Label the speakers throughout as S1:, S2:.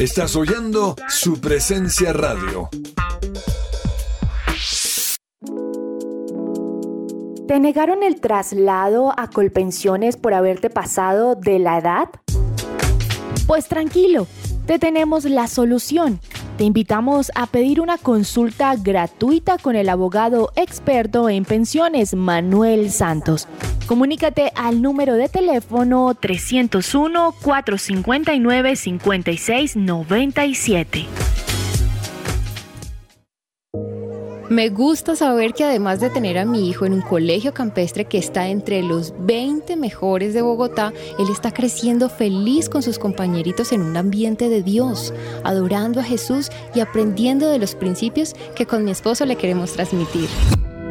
S1: Estás oyendo su presencia radio.
S2: ¿Te negaron el traslado a Colpensiones por haberte pasado de la edad? Pues tranquilo, te tenemos la solución. Te invitamos a pedir una consulta gratuita con el abogado experto en pensiones Manuel Santos. Comunícate al número de teléfono 301-459-5697.
S3: Me gusta saber que además de tener a mi hijo en un colegio campestre que está entre los 20 mejores de Bogotá, él está creciendo feliz con sus compañeritos en un ambiente de Dios, adorando a Jesús y aprendiendo de los principios que con mi esposo le queremos transmitir.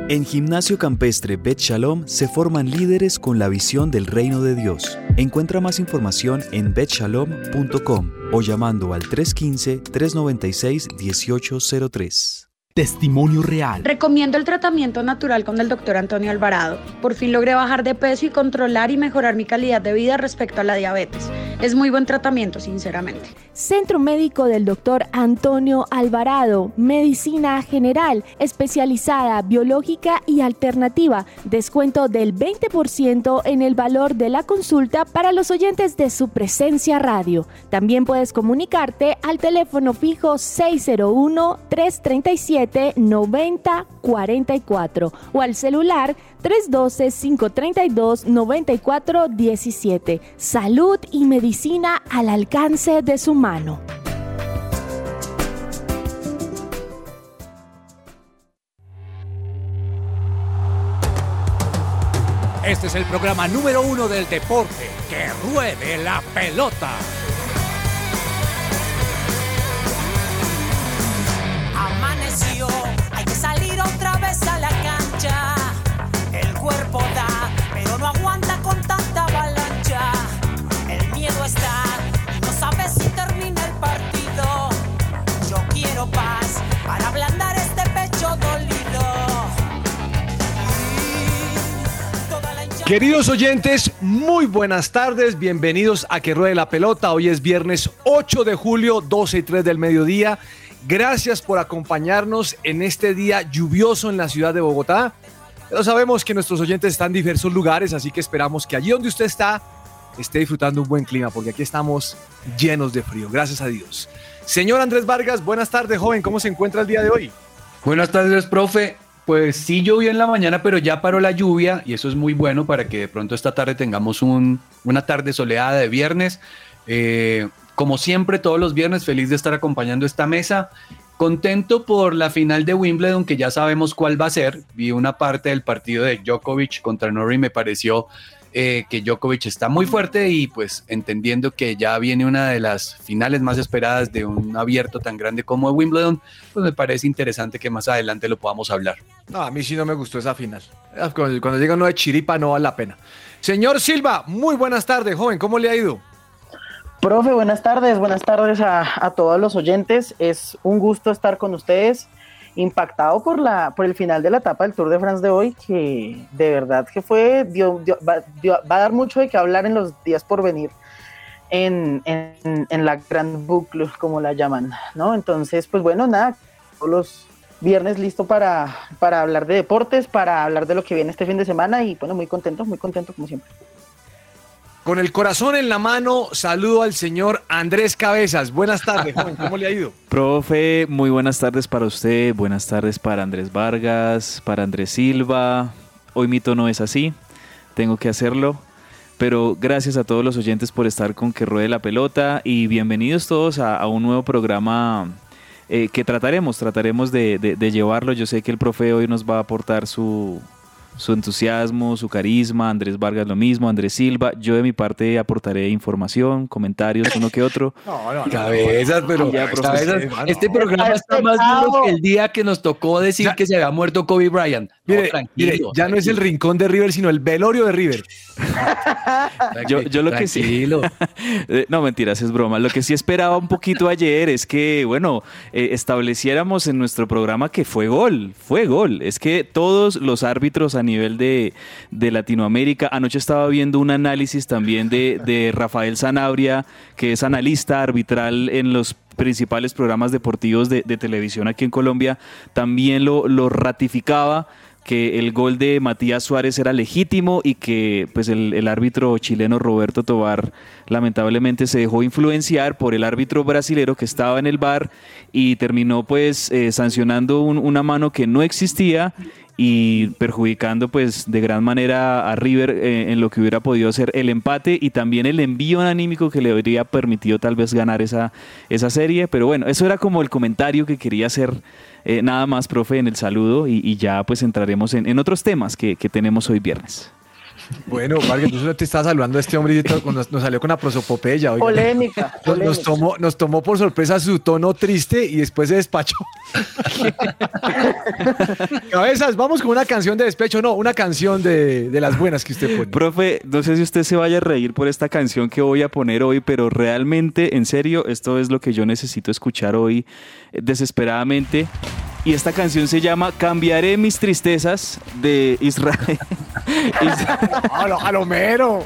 S4: En Gimnasio Campestre Bet Shalom se forman líderes con la visión del reino de Dios. Encuentra más información en betshalom.com o llamando al 315-396-1803.
S5: Testimonio real.
S6: Recomiendo el tratamiento natural con el doctor Antonio Alvarado. Por fin logré bajar de peso y controlar y mejorar mi calidad de vida respecto a la diabetes. Es muy buen tratamiento, sinceramente.
S2: Centro Médico del Dr. Antonio Alvarado, Medicina General, especializada, biológica y alternativa. Descuento del 20% en el valor de la consulta para los oyentes de su presencia radio. También puedes comunicarte al teléfono fijo 601 337 9044 o al celular 312-532-9417. Salud y medicina al alcance de su mano.
S7: Este es el programa número uno del deporte. Que ruede la pelota.
S8: Amaneció,
S9: Queridos oyentes, muy buenas tardes, bienvenidos a Que Ruede la Pelota. Hoy es viernes 8 de julio, 12 y 3 del mediodía. Gracias por acompañarnos en este día lluvioso en la ciudad de Bogotá. Pero sabemos que nuestros oyentes están en diversos lugares, así que esperamos que allí donde usted está esté disfrutando un buen clima, porque aquí estamos llenos de frío, gracias a Dios. Señor Andrés Vargas, buenas tardes, joven, ¿cómo se encuentra el día de hoy?
S10: Buenas tardes, profe. Pues sí llovió en la mañana, pero ya paró la lluvia y eso es muy bueno para que de pronto esta tarde tengamos un- una tarde soleada de viernes. Eh, como siempre, todos los viernes, feliz de estar acompañando esta mesa. Contento por la final de Wimbledon, que ya sabemos cuál va a ser. Vi una parte del partido de Djokovic contra Norrie me pareció eh, que Djokovic está muy fuerte y pues entendiendo que ya viene una de las finales más esperadas de un abierto tan grande como Wimbledon, pues me parece interesante que más adelante lo podamos hablar.
S9: No, a mí sí no me gustó esa final. Ah, Cuando, cuando llega uno de chiripa no vale la pena. Señor Silva, muy buenas tardes, joven, ¿cómo le ha ido?
S11: Profe, buenas tardes, buenas tardes a, a todos los oyentes. Es un gusto estar con ustedes, impactado por la por el final de la etapa del Tour de France de hoy, que de verdad que fue dio- dio- va, dio- va a dar mucho de qué hablar en los días por venir en, en, en la Grand Boucle, como la llaman, ¿no? Entonces, pues bueno, nada, todos los viernes listo para, para hablar de deportes, para hablar de lo que viene este fin de semana y bueno, muy contento, muy contento como siempre.
S9: Con el corazón en la mano, saludo al señor Andrés Cabezas. Buenas tardes, joven, ¿cómo le ha ido?
S12: Profe, muy buenas tardes para usted, buenas tardes para Andrés Vargas, para Andrés Silva. Hoy mi tono es así, tengo que hacerlo. Pero gracias a todos los oyentes por estar con Que Ruede la Pelota y bienvenidos todos a, un nuevo programa eh, que trataremos, trataremos de- de llevarlo. Yo sé que el profe hoy nos va a aportar su, su entusiasmo, su carisma, Andrés Vargas lo mismo, Andrés Silva. Yo de mi parte aportaré información, comentarios, uno que otro.
S9: No, no, no.
S10: Cabezas, pero
S12: Ya,
S10: cabezas, este programa está más duro que el día que nos tocó decir que se había muerto Kobe Bryant. No,
S9: Mire,
S10: tranquilo,
S9: mire, ya no es el rincón de River, sino el velorio de River.
S12: Yo, yo lo que sí. Eh, no, mentiras, es broma. Lo que sí esperaba un poquito ayer es que, bueno, eh, estableciéramos en nuestro programa que fue gol, fue gol. Es que todos los árbitros a nivel de, de Latinoamérica. Anoche estaba viendo un análisis también de, de Rafael Sanabria, que es analista arbitral en los principales programas deportivos de, televisión aquí en Colombia. También lo, lo ratificaba que el gol de Matías Suárez era legítimo y que pues el, el, árbitro chileno Roberto Tobar lamentablemente se dejó influenciar por el árbitro brasilero que estaba en el bar y terminó pues eh, sancionando un, una mano que no existía y perjudicando pues de gran manera a River eh, en lo que hubiera podido ser el empate y también el envío anímico que le habría permitido tal vez ganar esa, esa serie. Pero bueno, eso era como el comentario que quería hacer eh, nada más, profe, en el saludo y, y ya pues entraremos en, en otros temas que, que tenemos hoy viernes.
S9: Bueno, Vargas, tú solo te estás saludando a este hombre y nos, nos salió con la prosopopeya. Oiga.
S11: Polémica,
S9: Nos,
S11: polémica.
S9: nos tomó, nos tomó por sorpresa su tono triste y después se despachó. Cabezas, vamos con una canción de despecho, no, una canción de, de las buenas que usted pone.
S12: Profe, no sé si usted se vaya a reír por esta canción que voy a poner hoy, pero realmente, en serio, esto es lo que yo necesito escuchar hoy eh, desesperadamente. Y esta canción se llama Cambiaré mis tristezas de Israel.
S9: a, lo, a lo mero.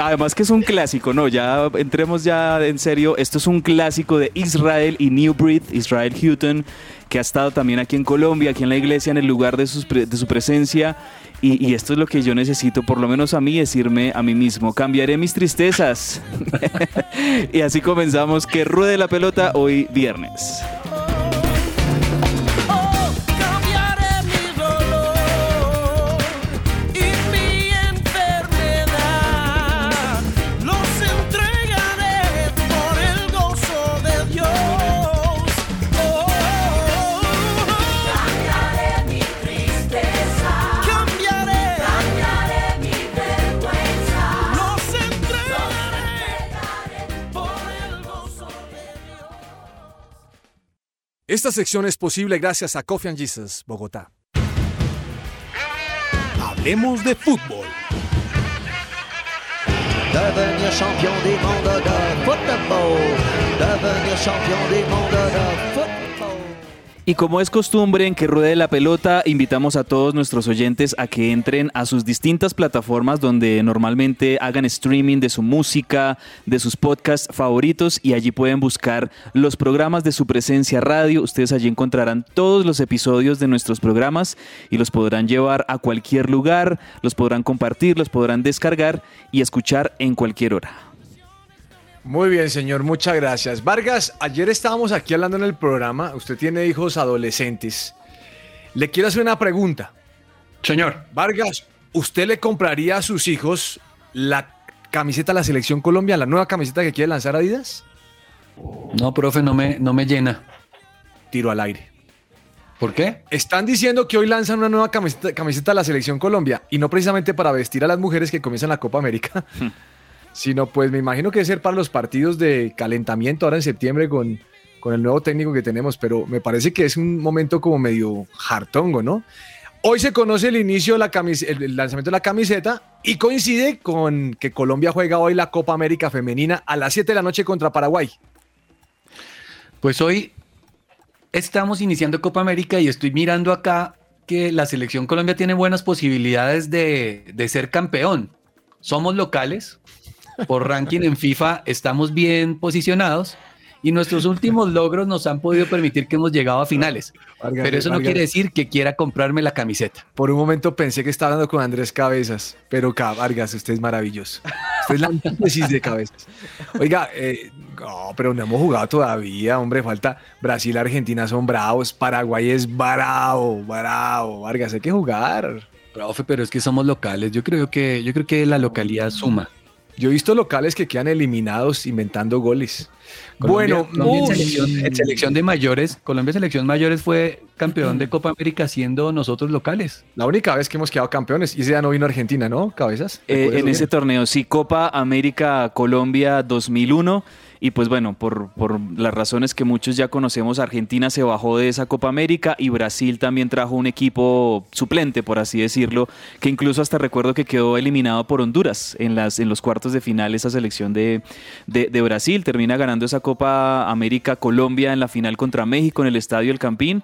S12: Además que es un clásico, ¿no? Ya entremos ya en serio. Esto es un clásico de Israel y New Breed, Israel Houghton, que ha estado también aquí en Colombia, aquí en la iglesia, en el lugar de, sus de su presencia. Y, y esto es lo que yo necesito, por lo menos a mí, decirme a mí mismo, cambiaré mis tristezas. y así comenzamos, que ruede la pelota hoy viernes.
S1: Esta sección es posible gracias a Coffee and Jesus, Bogotá.
S7: Hablemos de fútbol.
S13: Devenir champion du monde de football. Devenir champion du monde de football.
S12: Y como es costumbre en que ruede la pelota, invitamos a todos nuestros oyentes a que entren a sus distintas plataformas donde normalmente hagan streaming de su música, de sus podcasts favoritos y allí pueden buscar los programas de su presencia radio. Ustedes allí encontrarán todos los episodios de nuestros programas y los podrán llevar a cualquier lugar, los podrán compartir, los podrán descargar y escuchar en cualquier hora.
S9: Muy bien, señor, muchas gracias. Vargas, ayer estábamos aquí hablando en el programa, usted tiene hijos adolescentes. Le quiero hacer una pregunta.
S10: Señor.
S9: Vargas, ¿usted le compraría a sus hijos la camiseta de la Selección Colombia, la nueva camiseta que quiere lanzar Adidas?
S10: No, profe, no me, no me llena.
S9: Tiro al aire.
S10: ¿Por qué?
S9: Están diciendo que hoy lanzan una nueva camiseta, camiseta de la Selección Colombia y no precisamente para vestir a las mujeres que comienzan la Copa América, sino pues me imagino que debe ser para los partidos de calentamiento ahora en septiembre con, con el nuevo técnico que tenemos, pero me parece que es un momento como medio hartongo, ¿no? Hoy se conoce el inicio la lanzamiento de la camiseta y coincide con que Colombia juega hoy la Copa América Femenina a las 7 de la noche contra Paraguay.
S10: Pues hoy estamos iniciando Copa América y estoy mirando acá que la selección Colombia tiene buenas posibilidades de, de ser campeón. Somos locales, por ranking en FIFA estamos bien posicionados y nuestros últimos logros nos han podido permitir que hemos llegado a finales. Pero eso no quiere decir que quiera comprarme la camiseta.
S9: Por un momento pensé que estaba hablando con Andrés Cabezas, pero Vargas, usted es maravilloso. Usted es la antítesis de Cabezas. Oiga, eh, no, pero no hemos jugado todavía, hombre, falta Brasil, Argentina son bravos, Paraguay es bravo, bravo, Vargas, hay que jugar.
S10: Profe, pero es que somos locales. Yo creo que, yo creo que la localidad suma.
S9: Yo he visto locales que quedan eliminados inventando goles.
S10: Colombia-
S9: bueno,
S10: Colombia en selección, en selección de mayores, Colombia en selección mayores fue campeón de Copa América siendo nosotros locales.
S9: La única vez que hemos quedado campeones, y ese ya no vino Argentina, ¿no? Cabezas.
S12: Eh,
S9: ¿Recuerdas
S12: en ese torneo, sí, Copa América Colombia 2001, Y pues bueno, por, por las razones que muchos ya conocemos, Argentina se bajó de esa Copa América y Brasil también trajo un equipo suplente, por así decirlo, que incluso hasta recuerdo que quedó eliminado por Honduras en, las, en los cuartos de final esa selección de, de, de Brasil. Termina ganando esa Copa América Colombia en la final contra México en el Estadio El Campín.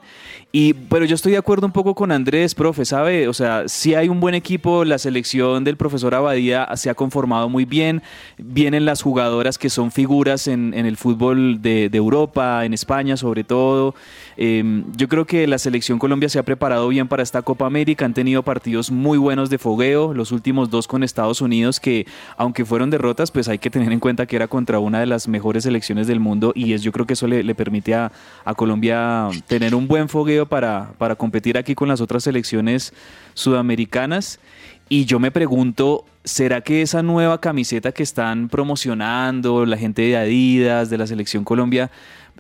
S12: Y, pero yo estoy de acuerdo un poco con Andrés, profe, ¿sabe? O sea, si hay un buen equipo, la selección del profesor Abadía se ha conformado muy bien, vienen las jugadoras que son figuras en, en el fútbol de, de, Europa, en España sobre todo. Eh, yo creo que la selección Colombia se ha preparado bien para esta Copa América, han tenido partidos muy buenos de fogueo, los últimos dos con Estados Unidos, que aunque fueron derrotas, pues hay que tener en cuenta que era contra una de las mejores selecciones del mundo y es yo creo que eso le, permite a, a Colombia tener un buen fogueo para, para competir aquí con las otras selecciones sudamericanas. Y yo me pregunto, ¿será que esa nueva camiseta que están promocionando la gente de Adidas, de la selección Colombia,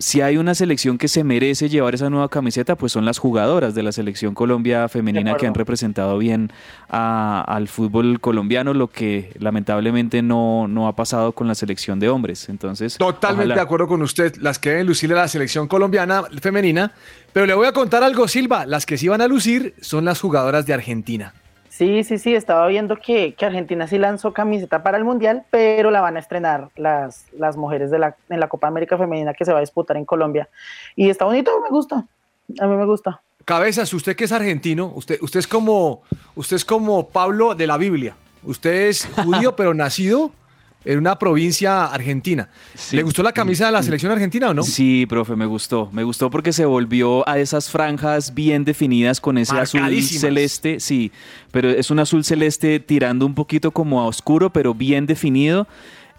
S12: si hay una selección que se merece llevar esa nueva camiseta, pues son las jugadoras de la selección Colombia femenina que han representado bien a, al fútbol colombiano, lo que lamentablemente no, no, ha pasado con la selección de hombres. Entonces,
S9: totalmente ojalá. de acuerdo con usted, las que deben lucir la selección colombiana femenina, pero le voy a contar algo, Silva, las que sí van a lucir son las jugadoras de Argentina.
S11: Sí, sí, sí, estaba viendo que, Argentina sí lanzó camiseta para el Mundial, pero la van a estrenar las, las mujeres de la, en la Copa América Femenina que se va a disputar en Colombia. Y está bonito, me gusta, a mí me gusta.
S9: Cabezas, usted que es argentino, usted, usted, es como, usted es como Pablo de la Biblia. Usted es judío, pero nacido en una provincia argentina. Sí. ¿Le gustó la camisa de la selección argentina o no?
S12: Sí, profe, me gustó. Me gustó porque se volvió a esas franjas bien definidas con ese azul celeste. Sí, pero es un azul celeste tirando un poquito como a oscuro, pero bien definido.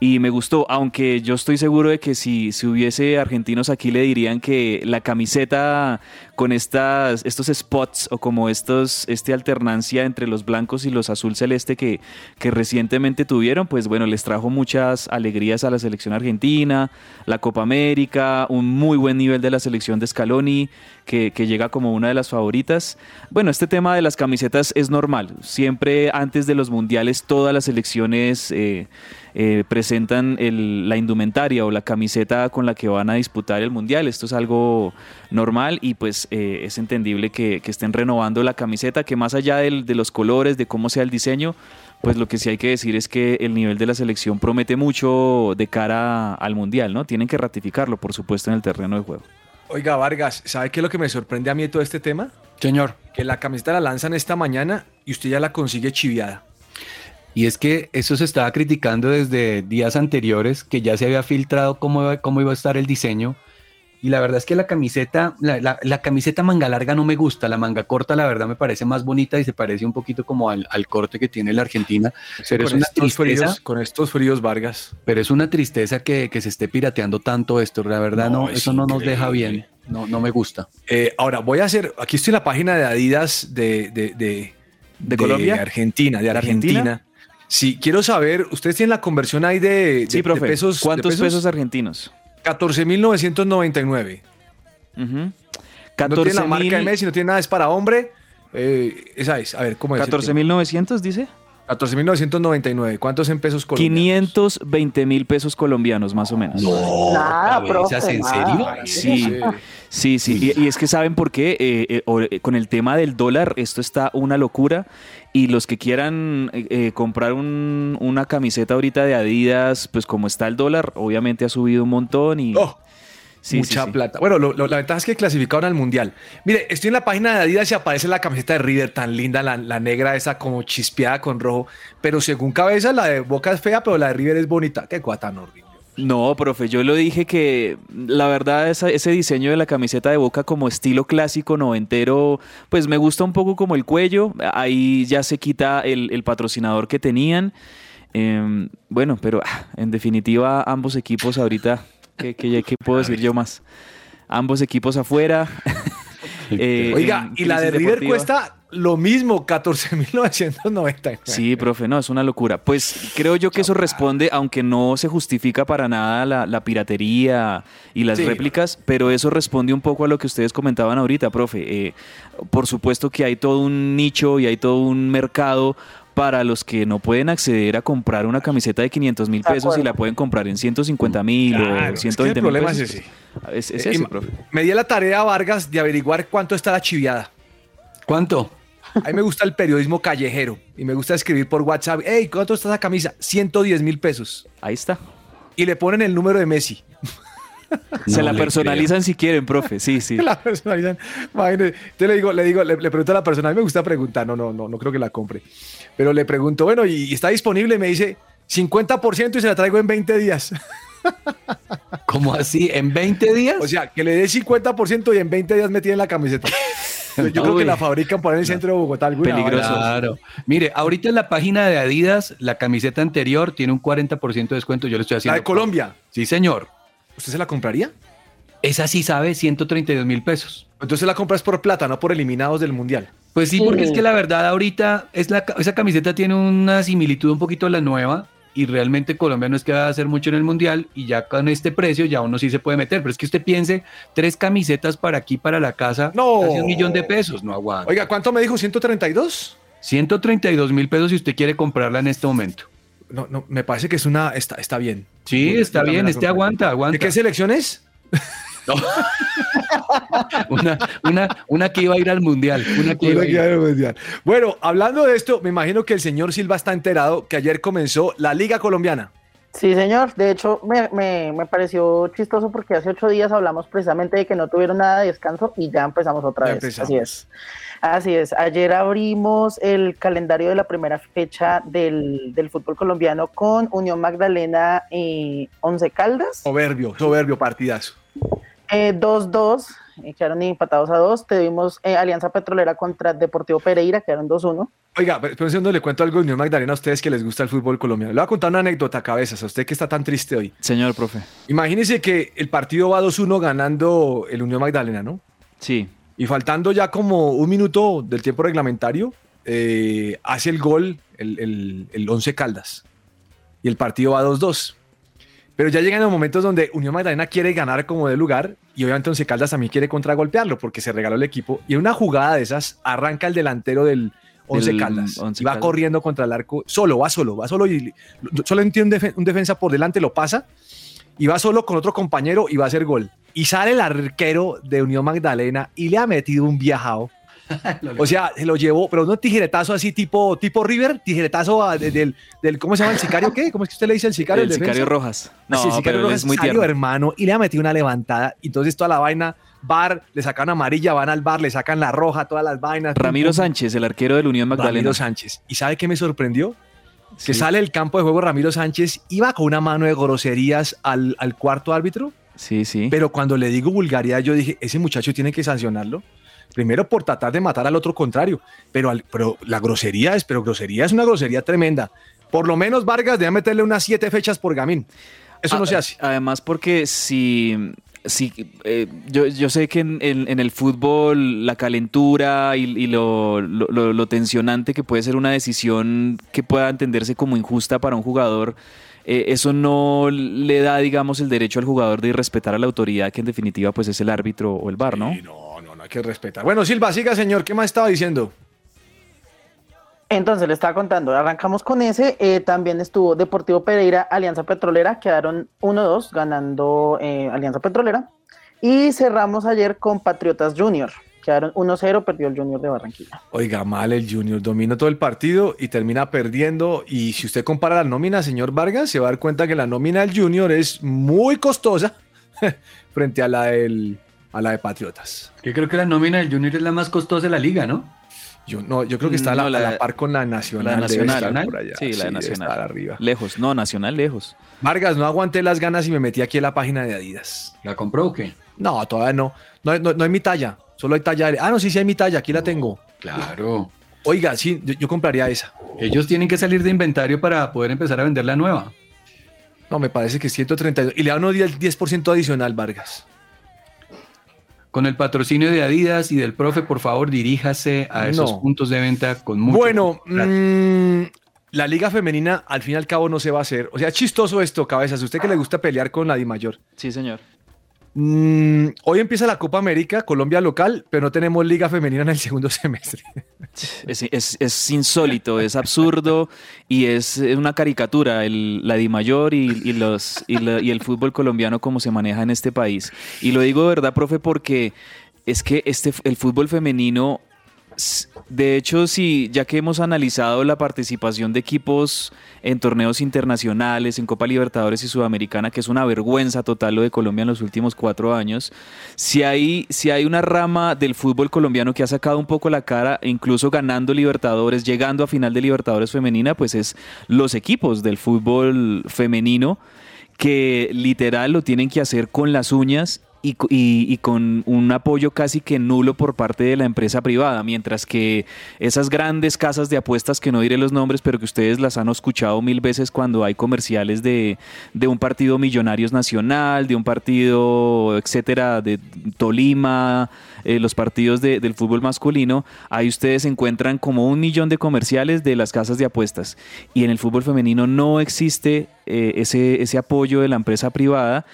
S12: Y me gustó, aunque yo estoy seguro de que si, si hubiese argentinos aquí le dirían que la camiseta con estas, estos spots o como estos, este alternancia entre los blancos y los azul celeste que, que recientemente tuvieron, pues bueno, les trajo muchas alegrías a la selección argentina, la Copa América, un muy buen nivel de la selección de Scaloni, que, que llega como una de las favoritas. Bueno, este tema de las camisetas es normal, siempre antes de los mundiales todas las selecciones... Eh, eh, presentan el, la indumentaria o la camiseta con la que van a disputar el mundial. Esto es algo normal y pues eh, es entendible que, que, estén renovando la camiseta, que más allá del, de los colores, de cómo sea el diseño, pues lo que sí hay que decir es que el nivel de la selección promete mucho de cara al mundial, ¿no? Tienen que ratificarlo, por supuesto, en el terreno de juego.
S9: Oiga, Vargas, ¿sabe qué es lo que me sorprende a mí de todo este tema?
S10: Señor.
S9: Que la camiseta la lanzan esta mañana y usted ya la consigue chiviada.
S10: Y es que eso se estaba criticando desde días anteriores, que ya se había filtrado cómo, cómo iba a estar el diseño. Y la verdad es que la camiseta, la, la, la, camiseta manga larga no me gusta, la manga corta la verdad me parece más bonita y se parece un poquito como al, al corte que tiene la Argentina.
S9: Pero con, es una estos tristeza, fríos, con estos fríos, Vargas.
S10: Pero es una tristeza que, que se esté pirateando tanto esto, la verdad no, no eso no nos deja bien, no, no me gusta.
S9: Eh, ahora voy a hacer, aquí estoy en la página de Adidas de, de, de,
S12: de Colombia,
S9: de Argentina, de Argentina. ¿Argentina? Sí, quiero saber, ustedes tienen la conversión ahí de,
S12: sí, profe,
S9: de pesos.
S12: ¿Cuántos
S9: de
S12: pesos? argentinos?
S9: 14.999. Uh -huh. 14 no tiene la marca de Messi, no tiene nada, es para hombre. Eh, esa es, a ver, ¿cómo es?
S12: 14.900 dice.
S9: 14.999. ¿Cuántos en pesos colombianos?
S12: 520 mil pesos colombianos, más o menos.
S11: No, nada, profe,
S10: ¿En serio?
S12: Sí, sí, sí. Y, y, es que saben por qué. Eh, eh, con el tema del dólar, esto está una locura. Y los que quieran eh, comprar un, una camiseta ahorita de Adidas, pues como está el dólar, obviamente ha subido un montón y...
S9: Oh. Sí, Mucha sí, sí. plata. Bueno, lo, lo, la ventaja es que clasificaron al mundial. Mire, estoy en la página de Adidas y aparece la camiseta de River tan linda, la, la, negra esa como chispeada con rojo. Pero según cabeza, la de Boca es fea, pero la de River es bonita. Qué cuata horrible.
S12: No, profe, yo lo dije que la verdad esa, ese diseño de la camiseta de Boca como estilo clásico noventero, pues me gusta un poco como el cuello. Ahí ya se quita el, el patrocinador que tenían. Eh, bueno, pero ah, en definitiva ambos equipos ahorita ¿Qué, qué, qué puedo decir yo más? Ambos equipos afuera.
S9: eh, Oiga, y la de River deportiva. cuesta lo mismo, 14.999.
S12: Sí, profe, no, es una locura. Pues creo yo que eso responde, aunque no se justifica para nada la, la piratería y las sí. réplicas, pero eso responde un poco a lo que ustedes comentaban ahorita, profe. Eh, por supuesto que hay todo un nicho y hay todo un mercado para los que no pueden acceder a comprar una camiseta de 500 mil pesos y la pueden comprar en 150 mil
S9: Claro,
S12: o
S9: es que
S12: 120
S9: el
S12: mil
S9: problema
S12: pesos.
S9: es ese.
S12: Es, es
S9: Eh,
S12: ese, profe.
S9: Me di a la tarea, Vargas, de averiguar cuánto está la chiviada.
S10: ¿Cuánto?
S9: A mí me gusta el periodismo callejero y me gusta escribir por WhatsApp, hey, ¿cuánto está esa camisa? 110 mil pesos.
S12: Ahí está.
S9: Y le ponen el número de Messi.
S12: Se la personalizan si quieren, profe. Sí, sí.
S9: La personalizan. Imagínate. Entonces le digo, le digo, le, le pregunto a la persona, a mí me gusta preguntar, no, no, no, no creo que la compre. Pero le pregunto, bueno, ¿y, y está disponible? Y me dice 50% y se la traigo en 20 días.
S10: ¿Cómo así? ¿En 20 días?
S9: O sea, que le dé 50% y en 20 días me tienen la camiseta. Yo creo
S10: Uy.
S9: que la fabrican por ahí en el centro de Bogotá. alguna
S12: Peligroso.
S10: Claro. Mire, ahorita en la página de Adidas, la camiseta anterior tiene un 40% de descuento. Yo le estoy
S9: La
S10: haciendo.
S9: de Colombia.
S10: Sí, señor.
S9: ¿Usted se la compraría?
S10: Esa sí sabe 132 mil pesos.
S9: Entonces la compras por plata, no por eliminados del mundial.
S10: Pues sí, porque es que la verdad ahorita es la, esa camiseta tiene una similitud un poquito a la nueva y realmente Colombia no es que va a hacer mucho en el mundial y ya con este precio ya uno sí se puede meter. Pero es que usted piense, tres camisetas para aquí, para la casa,
S9: No.
S10: casi un millón de pesos, no aguanta.
S9: Oiga, ¿cuánto me dijo? ¿132?
S10: 132 mil pesos si usted quiere comprarla en este momento.
S9: No, no, me parece que es una. Está, está bien.
S10: Sí, está bien, este aguanta, aguanta.
S9: ¿De qué selección es?
S10: Una, una, una que iba a ir al mundial. Una que iba a ir.
S9: al Mundial. Bueno, hablando de esto, me imagino que el señor Silva está enterado que ayer comenzó la Liga Colombiana.
S11: Sí, señor. De hecho, me, me- me pareció chistoso porque hace ocho días hablamos precisamente de que no tuvieron nada de descanso y ya empezamos otra
S9: Ya
S11: vez.
S9: empezamos.
S11: Así es. Así es. Ayer abrimos el calendario de la primera fecha del, del fútbol colombiano con Unión Magdalena y Once Caldas.
S9: Soberbio, soberbio partidazo.
S11: Eh, 2-2, eh, quedaron empatados a 2. Tuvimos eh, Alianza Petrolera contra Deportivo Pereira, quedaron 2-1.
S9: Oiga, pero pero un segundo le cuento algo de Unión Magdalena a ustedes que les gusta el fútbol colombiano. Le voy a contar una anécdota, cabezas, a usted que está tan triste hoy.
S12: Señor, profe.
S9: Imagínese que el partido va 2-1 ganando el Unión Magdalena, ¿no?
S12: Sí.
S9: Y faltando ya como un minuto del tiempo reglamentario, eh, hace el gol el, el, el Once Caldas. Y el partido va 2-2. Pero ya llegan los momentos donde Unión Magdalena quiere ganar como de lugar y obviamente Once Caldas también quiere contragolpearlo porque se regaló el equipo. Y en una jugada de esas arranca el delantero del Once
S12: Del
S9: Caldas
S12: Once
S9: y va
S12: Caldas.
S9: corriendo contra el arco. Solo, va solo, va solo y solo tiene un, un defensa por delante, lo pasa y va solo con otro compañero y va a hacer gol. Y sale el arquero de Unión Magdalena y le ha metido un viajado. O sea, se lo llevó, pero no tijeretazo así tipo, tipo River, tijeretazo a- de- del, del, ¿cómo se llama el sicario? ¿Qué? ¿Cómo es que usted le dice el sicario?
S12: El
S9: defensa?
S12: sicario Rojas. No,
S9: Así, el sicario
S12: pero
S9: Rojas
S12: es muy
S9: salió,
S12: tierno.
S9: hermano, y le ha metido una levantada. Y entonces toda la vaina, bar, le sacan amarilla, van al bar, le sacan la roja, todas las vainas.
S12: Ramiro
S9: pum.
S12: Sánchez, el arquero del Unión Magdalena.
S9: Ramiro Sánchez. ¿Y sabe qué me sorprendió? Que
S12: Sí.
S9: sale del campo de juego Ramiro Sánchez, iba con una mano de groserías al, al cuarto árbitro,
S12: Sí, sí.
S9: pero cuando le digo vulgaridad, yo dije, ese muchacho tiene que sancionarlo. Primero por tratar de matar al otro contrario, pero, al- pero la grosería es, pero grosería es una grosería tremenda. Por lo menos Vargas debe meterle unas siete fechas por gamín. Eso no se hace.
S12: Además, porque si, si eh, yo, yo sé que en, en- en el fútbol la calentura y, y lo, lo- lo- lo tensionante que puede ser una decisión que pueda entenderse como injusta para un jugador, eh, eso no le da, digamos, el derecho al jugador de irrespetar a la autoridad, que en definitiva pues es el árbitro o el VAR, ¿no?
S9: Sí, no, que respetar. Bueno, Silva, siga, señor. ¿Qué más estaba diciendo?
S11: Entonces le estaba contando, arrancamos con ese, eh, también estuvo Deportivo Pereira, Alianza Petrolera, quedaron 1-2 ganando eh, Alianza Petrolera. Y cerramos ayer con Patriotas Junior, quedaron 1-0, perdió el Junior de Barranquilla.
S9: Oiga, mal el Junior, domina todo el partido y termina perdiendo. Y si usted compara la nómina, señor Vargas, se va a dar cuenta que la nómina del Junior es muy costosa frente a la, del, a la de Patriotas.
S10: Yo creo que la nómina del Junior es la más costosa de la liga, ¿no?
S9: Yo, no, yo creo que está a la,
S12: No, la-
S9: a la par con la Nacional.
S12: La
S9: debe
S12: Nacional,
S9: estar
S10: ¿no?
S9: por allá.
S12: Sí, la de
S9: debe
S12: Nacional.
S9: estar arriba.
S12: Lejos, no, Nacional lejos.
S9: Vargas, no aguanté las ganas y me metí aquí en la página de Adidas.
S10: ¿La compró o qué?
S9: No, todavía no. No, no, no hay mi talla. Solo hay talla. Ah, no, sí, sí hay mi talla. Aquí la tengo.
S10: Claro.
S9: Oiga, sí, yo, yo compraría esa.
S10: Ellos tienen que salir de inventario para poder empezar a vender la nueva.
S9: No, me parece que es 132. Y le dan 10%, 10% adicional, Vargas.
S10: Con el patrocinio de Adidas y del profe, por favor, diríjase a esos
S9: No.
S10: puntos de venta con mucho
S9: Bueno, mm, la liga femenina al fin y al cabo no se va a hacer. O sea, es chistoso esto, cabezas. Usted que le gusta pelear con la Di Mayor.
S12: Sí, señor.
S9: Mm, hoy empieza la Copa América, Colombia local, pero no tenemos liga femenina en el segundo semestre.
S12: Es, es- es insólito, es absurdo y es una caricatura el, la Di Mayor y, y los, y, el fútbol colombiano como se maneja en este país. Y lo digo de verdad, profe, porque es que este, el fútbol femenino, de hecho, sí, ya que hemos analizado la participación de equipos en torneos internacionales, en Copa Libertadores y Sudamericana, que es una vergüenza total lo de Colombia en los últimos cuatro años, si hay, si hay una rama del fútbol colombiano que ha sacado un poco la cara, incluso ganando Libertadores, llegando a final de Libertadores femenina, pues es los equipos del fútbol femenino que literal lo tienen que hacer con las uñas y, y con un apoyo casi que nulo por parte de la empresa privada, mientras que esas grandes casas de apuestas, que no diré los nombres, pero que ustedes las han escuchado mil veces cuando hay comerciales de, de un partido Millonarios Nacional, de un partido, etcétera, de Tolima, eh, los partidos de- del fútbol masculino, ahí ustedes encuentran como un millón de comerciales de las casas de apuestas. Y en el fútbol femenino no existe eh, ese, ese apoyo de la empresa privada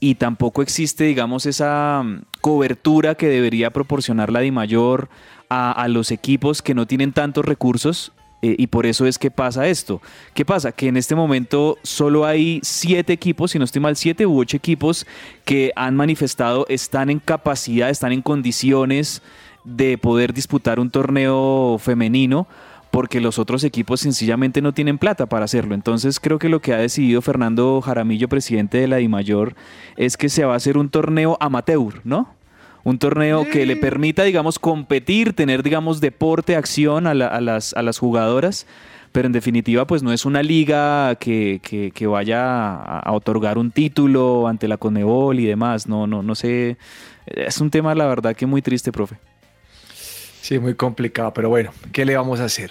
S12: y tampoco existe, digamos, esa mm, cobertura que debería proporcionar la DIMAYOR a, a los equipos que no tienen tantos recursos. eh, y por eso es que pasa esto. ¿Qué pasa? Que en este momento solo hay siete equipos, si no estoy mal, siete u ocho equipos que han manifestado están en capacidad, están en condiciones de poder disputar un torneo femenino porque los otros equipos sencillamente no tienen plata para hacerlo. Entonces creo que lo que ha decidido Fernando Jaramillo, presidente de la DIMAYOR, es que se va a hacer un torneo amateur, ¿no? Un torneo que le permita, digamos, competir, tener, digamos, deporte, acción a, la- a las, a las jugadoras, pero en definitiva, pues no es una liga que, que- que vaya a, a otorgar un título ante la Conmebol y demás. No, no, no sé. Es un tema, la verdad, que muy triste, profe.
S9: Sí, muy complicado, pero bueno, ¿qué le vamos a hacer?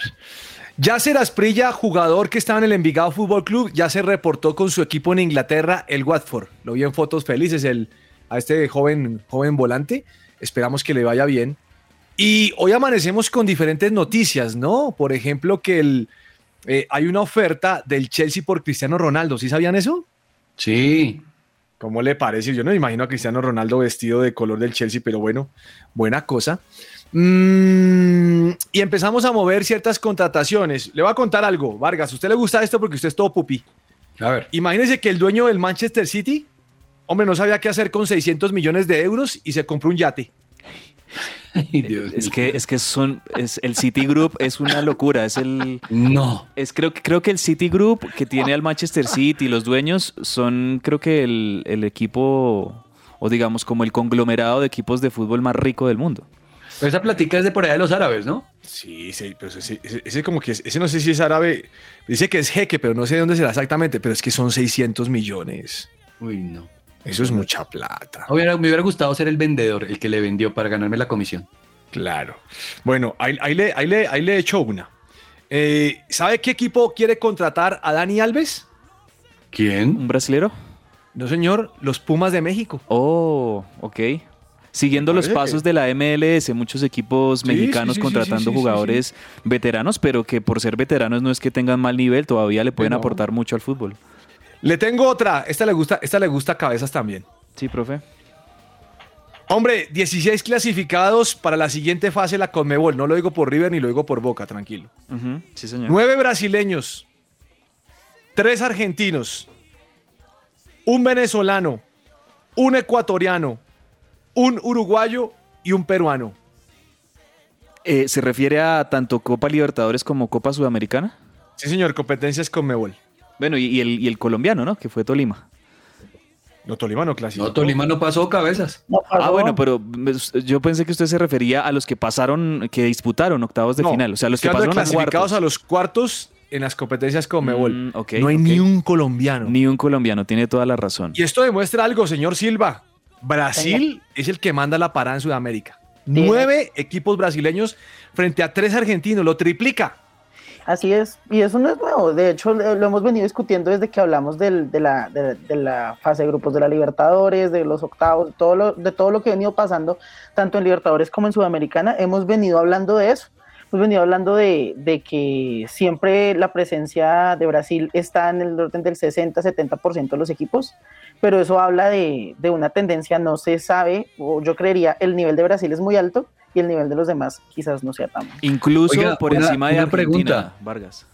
S9: Yasser Asprilla, jugador que estaba en el Envigado Fútbol Club, ya se reportó con su equipo en Inglaterra, el Watford. Lo vi en fotos felices el, a este joven, joven volante. Esperamos que le vaya bien. Y hoy amanecemos con diferentes noticias, ¿no? Por ejemplo, que el, eh, hay una oferta del Chelsea por Cristiano Ronaldo. ¿Sí sabían eso?
S10: Sí.
S9: ¿Cómo le parece? Yo no me imagino a Cristiano Ronaldo vestido de color del Chelsea, pero bueno, buena cosa. Mm, y empezamos a mover ciertas contrataciones. Le voy a contar algo, Vargas. ¿A usted le gusta esto porque usted es todo pupi?
S10: A ver.
S9: Imagínese que el dueño del Manchester City, hombre, no sabía qué hacer con 600 millones de euros y se compró un yate.
S12: Es que, es que son, es, el Citigroup es una locura, es el...
S10: No.
S12: Es, creo, que- creo que el Citigroup que tiene al Manchester City, los dueños son creo que el, el equipo, o digamos como el conglomerado de equipos de fútbol más rico del mundo.
S10: Pero esa platica es de por allá de los árabes, ¿no?
S9: Sí, sí, pero ese, ese- ese como que, es- ese no sé si es árabe, dice que es jeque, pero no sé de dónde será exactamente, pero es que son 600 millones.
S10: Uy, no.
S9: Eso es mucha plata.
S10: Hubiera- me hubiera gustado ser el vendedor, el que le vendió para ganarme la comisión.
S9: Claro. Bueno, ahí, ahí le, ahí, le, ahí le echo una. Eh, ¿Sabe qué equipo quiere contratar a Dani Alves?
S10: ¿Quién?
S12: ¿Un brasilero?
S9: No, señor, los Pumas de México.
S12: Oh, ok. Siguiendo los pasos de la MLS, muchos equipos
S9: Sí,
S12: mexicanos
S9: sí, sí, sí,
S12: contratando jugadores veteranos, pero que por ser veteranos no es que tengan mal nivel, todavía le pueden
S9: no.
S12: aportar mucho al fútbol.
S9: Le tengo otra. Esta le gusta, esta le gusta a cabezas también.
S12: Sí, profe.
S9: Hombre, 16 clasificados para la siguiente fase la Conmebol. No lo digo por River ni lo digo por Boca, tranquilo.
S12: Ujú, Sí, señor.
S9: Nueve brasileños, tres argentinos, un venezolano, un ecuatoriano, un uruguayo y un peruano.
S12: Eh, ¿Se refiere a tanto Copa Libertadores como Copa Sudamericana?
S9: Sí, señor, competencias Conmebol.
S12: Bueno, y, y el, y el colombiano, ¿no? Que fue Tolima.
S9: No, Tolima no clasificó.
S10: No, Tolima no pasó cabezas.
S12: Ah, bueno, pero me- yo pensé que usted se refería a los que pasaron, que disputaron octavos de
S9: No,
S12: final. O sea, los que pasaron a
S9: clasificados
S12: cuartos.
S9: a los cuartos en las competencias Conmebol.
S12: Mm, ok,
S9: no hay ni un colombiano.
S12: Ni un colombiano, tiene toda la razón.
S9: Y esto demuestra algo, señor Silva. Brasil es el que manda la parada en Sudamérica. Nueve equipos brasileños frente a tres argentinos, lo triplica.
S11: Así es, y eso no es nuevo, de hecho lo lo hemos venido discutiendo desde que hablamos del- de, la, de, de la fase de grupos de la Libertadores, de los octavos, todo lo, de todo lo que ha venido pasando, tanto en Libertadores como en Sudamericana, hemos venido hablando de eso, hemos venido hablando de, de, que siempre la presencia de Brasil está en el orden del 60-70% de los equipos, pero eso habla de, de, una tendencia, no se sabe, o yo creería, el nivel de Brasil es muy alto y el nivel de los demás quizás no sea tan
S12: Incluso Oiga, por una, encima de una Argentina, pregunta,
S10: Vargas.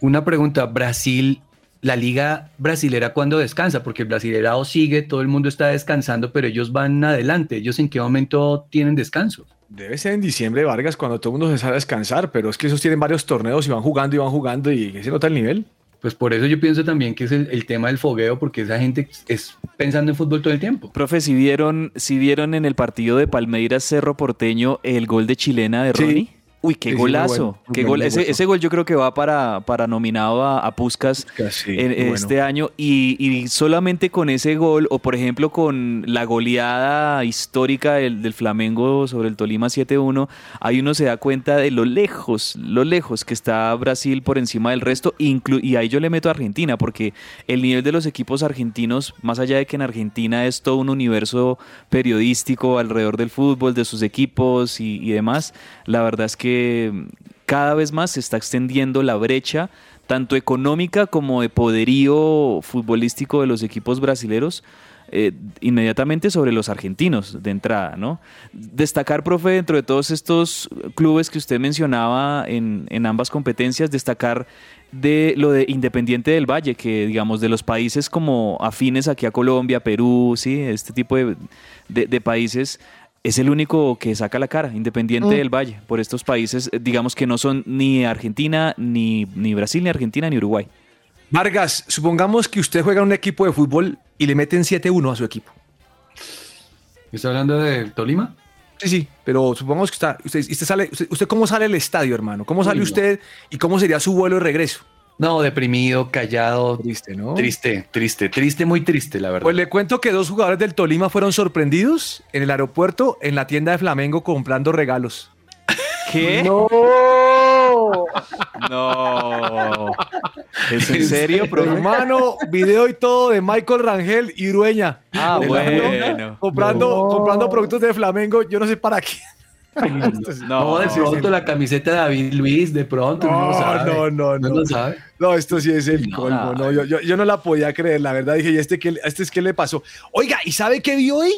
S10: Una pregunta, Brasil la liga brasilera cuando descansa, porque el brasilerado sigue, todo el mundo está descansando, pero ellos van adelante. ¿Ellos en qué momento tienen descanso?
S9: Debe ser en diciembre, Vargas, cuando todo el mundo se sale a descansar, pero es que esos tienen varios torneos y van jugando y van jugando y se nota el nivel.
S10: Pues por eso yo pienso también que es el, el, tema del fogueo, porque esa gente es pensando en fútbol todo el tiempo.
S12: Profe, si vieron, si vieron en el partido de Palmeiras Cerro Porteño el gol de chilena de Ronnie. Sí. Uy, qué sí, golazo. Qué gol. Ese, ese, gol yo creo que va para, para nominado a, a Puskas sí, en, bueno. este año. Y, y, solamente con ese gol, o por ejemplo con la goleada histórica del, del Flamengo sobre el Tolima 7-1, ahí uno se da cuenta de lo lejos, lo lejos que está Brasil por encima del resto. Inclu y ahí yo le meto a Argentina, porque el nivel de los equipos argentinos, más allá de que en Argentina es todo un universo periodístico alrededor del fútbol, de sus equipos y, y demás, la verdad es que cada vez más se está extendiendo la brecha, tanto económica como de poderío futbolístico de los equipos brasileños. Eh, inmediatamente sobre los argentinos de entrada. Destacar, profe, dentro de todos estos clubes que usted mencionaba en, ambas competencias, destacar de lo de Independiente del Valle, que digamos de los países como afines aquí a Colombia, Perú, sí, este tipo de países, es el único que saca la cara, independiente mm. del Valle, por estos países, eh, digamos que no son ni Argentina, ni, ni Brasil, ni Argentina, ni Uruguay.
S9: Vargas, supongamos que usted juega en un equipo de fútbol y le meten 7-1 a su equipo.
S10: ¿Está hablando de Tolima?
S9: Sí, sí, pero supongamos que está, usted, usted sale, usted, usted, cómo sale del estadio, hermano? ¿Cómo sale usted y cómo sería su vuelo de regreso?
S10: No, deprimido, callado.
S9: Triste, ¿no?
S10: Triste, triste, triste, muy triste, la verdad.
S9: Pues le cuento que dos jugadores del Tolima fueron sorprendidos en el aeropuerto, en la tienda de Flamengo, comprando regalos.
S12: ¿Qué?
S11: No.
S12: No. ¿Es en serio,
S9: pro? Hermano, video y todo de Michael Rangel y Dueña.
S12: Ah, bueno.
S9: Comprando, no. comprando productos de Flamengo, yo no sé para qué.
S10: No, de pronto la camiseta de David Luis, de pronto.
S9: No, no, no, no. No, no, no esto sí es el colmo. No, yo, yo, yo, no la podía creer, la verdad. Dije, ¿y este qué, este es qué le pasó? Oiga, ¿y sabe qué vi hoy?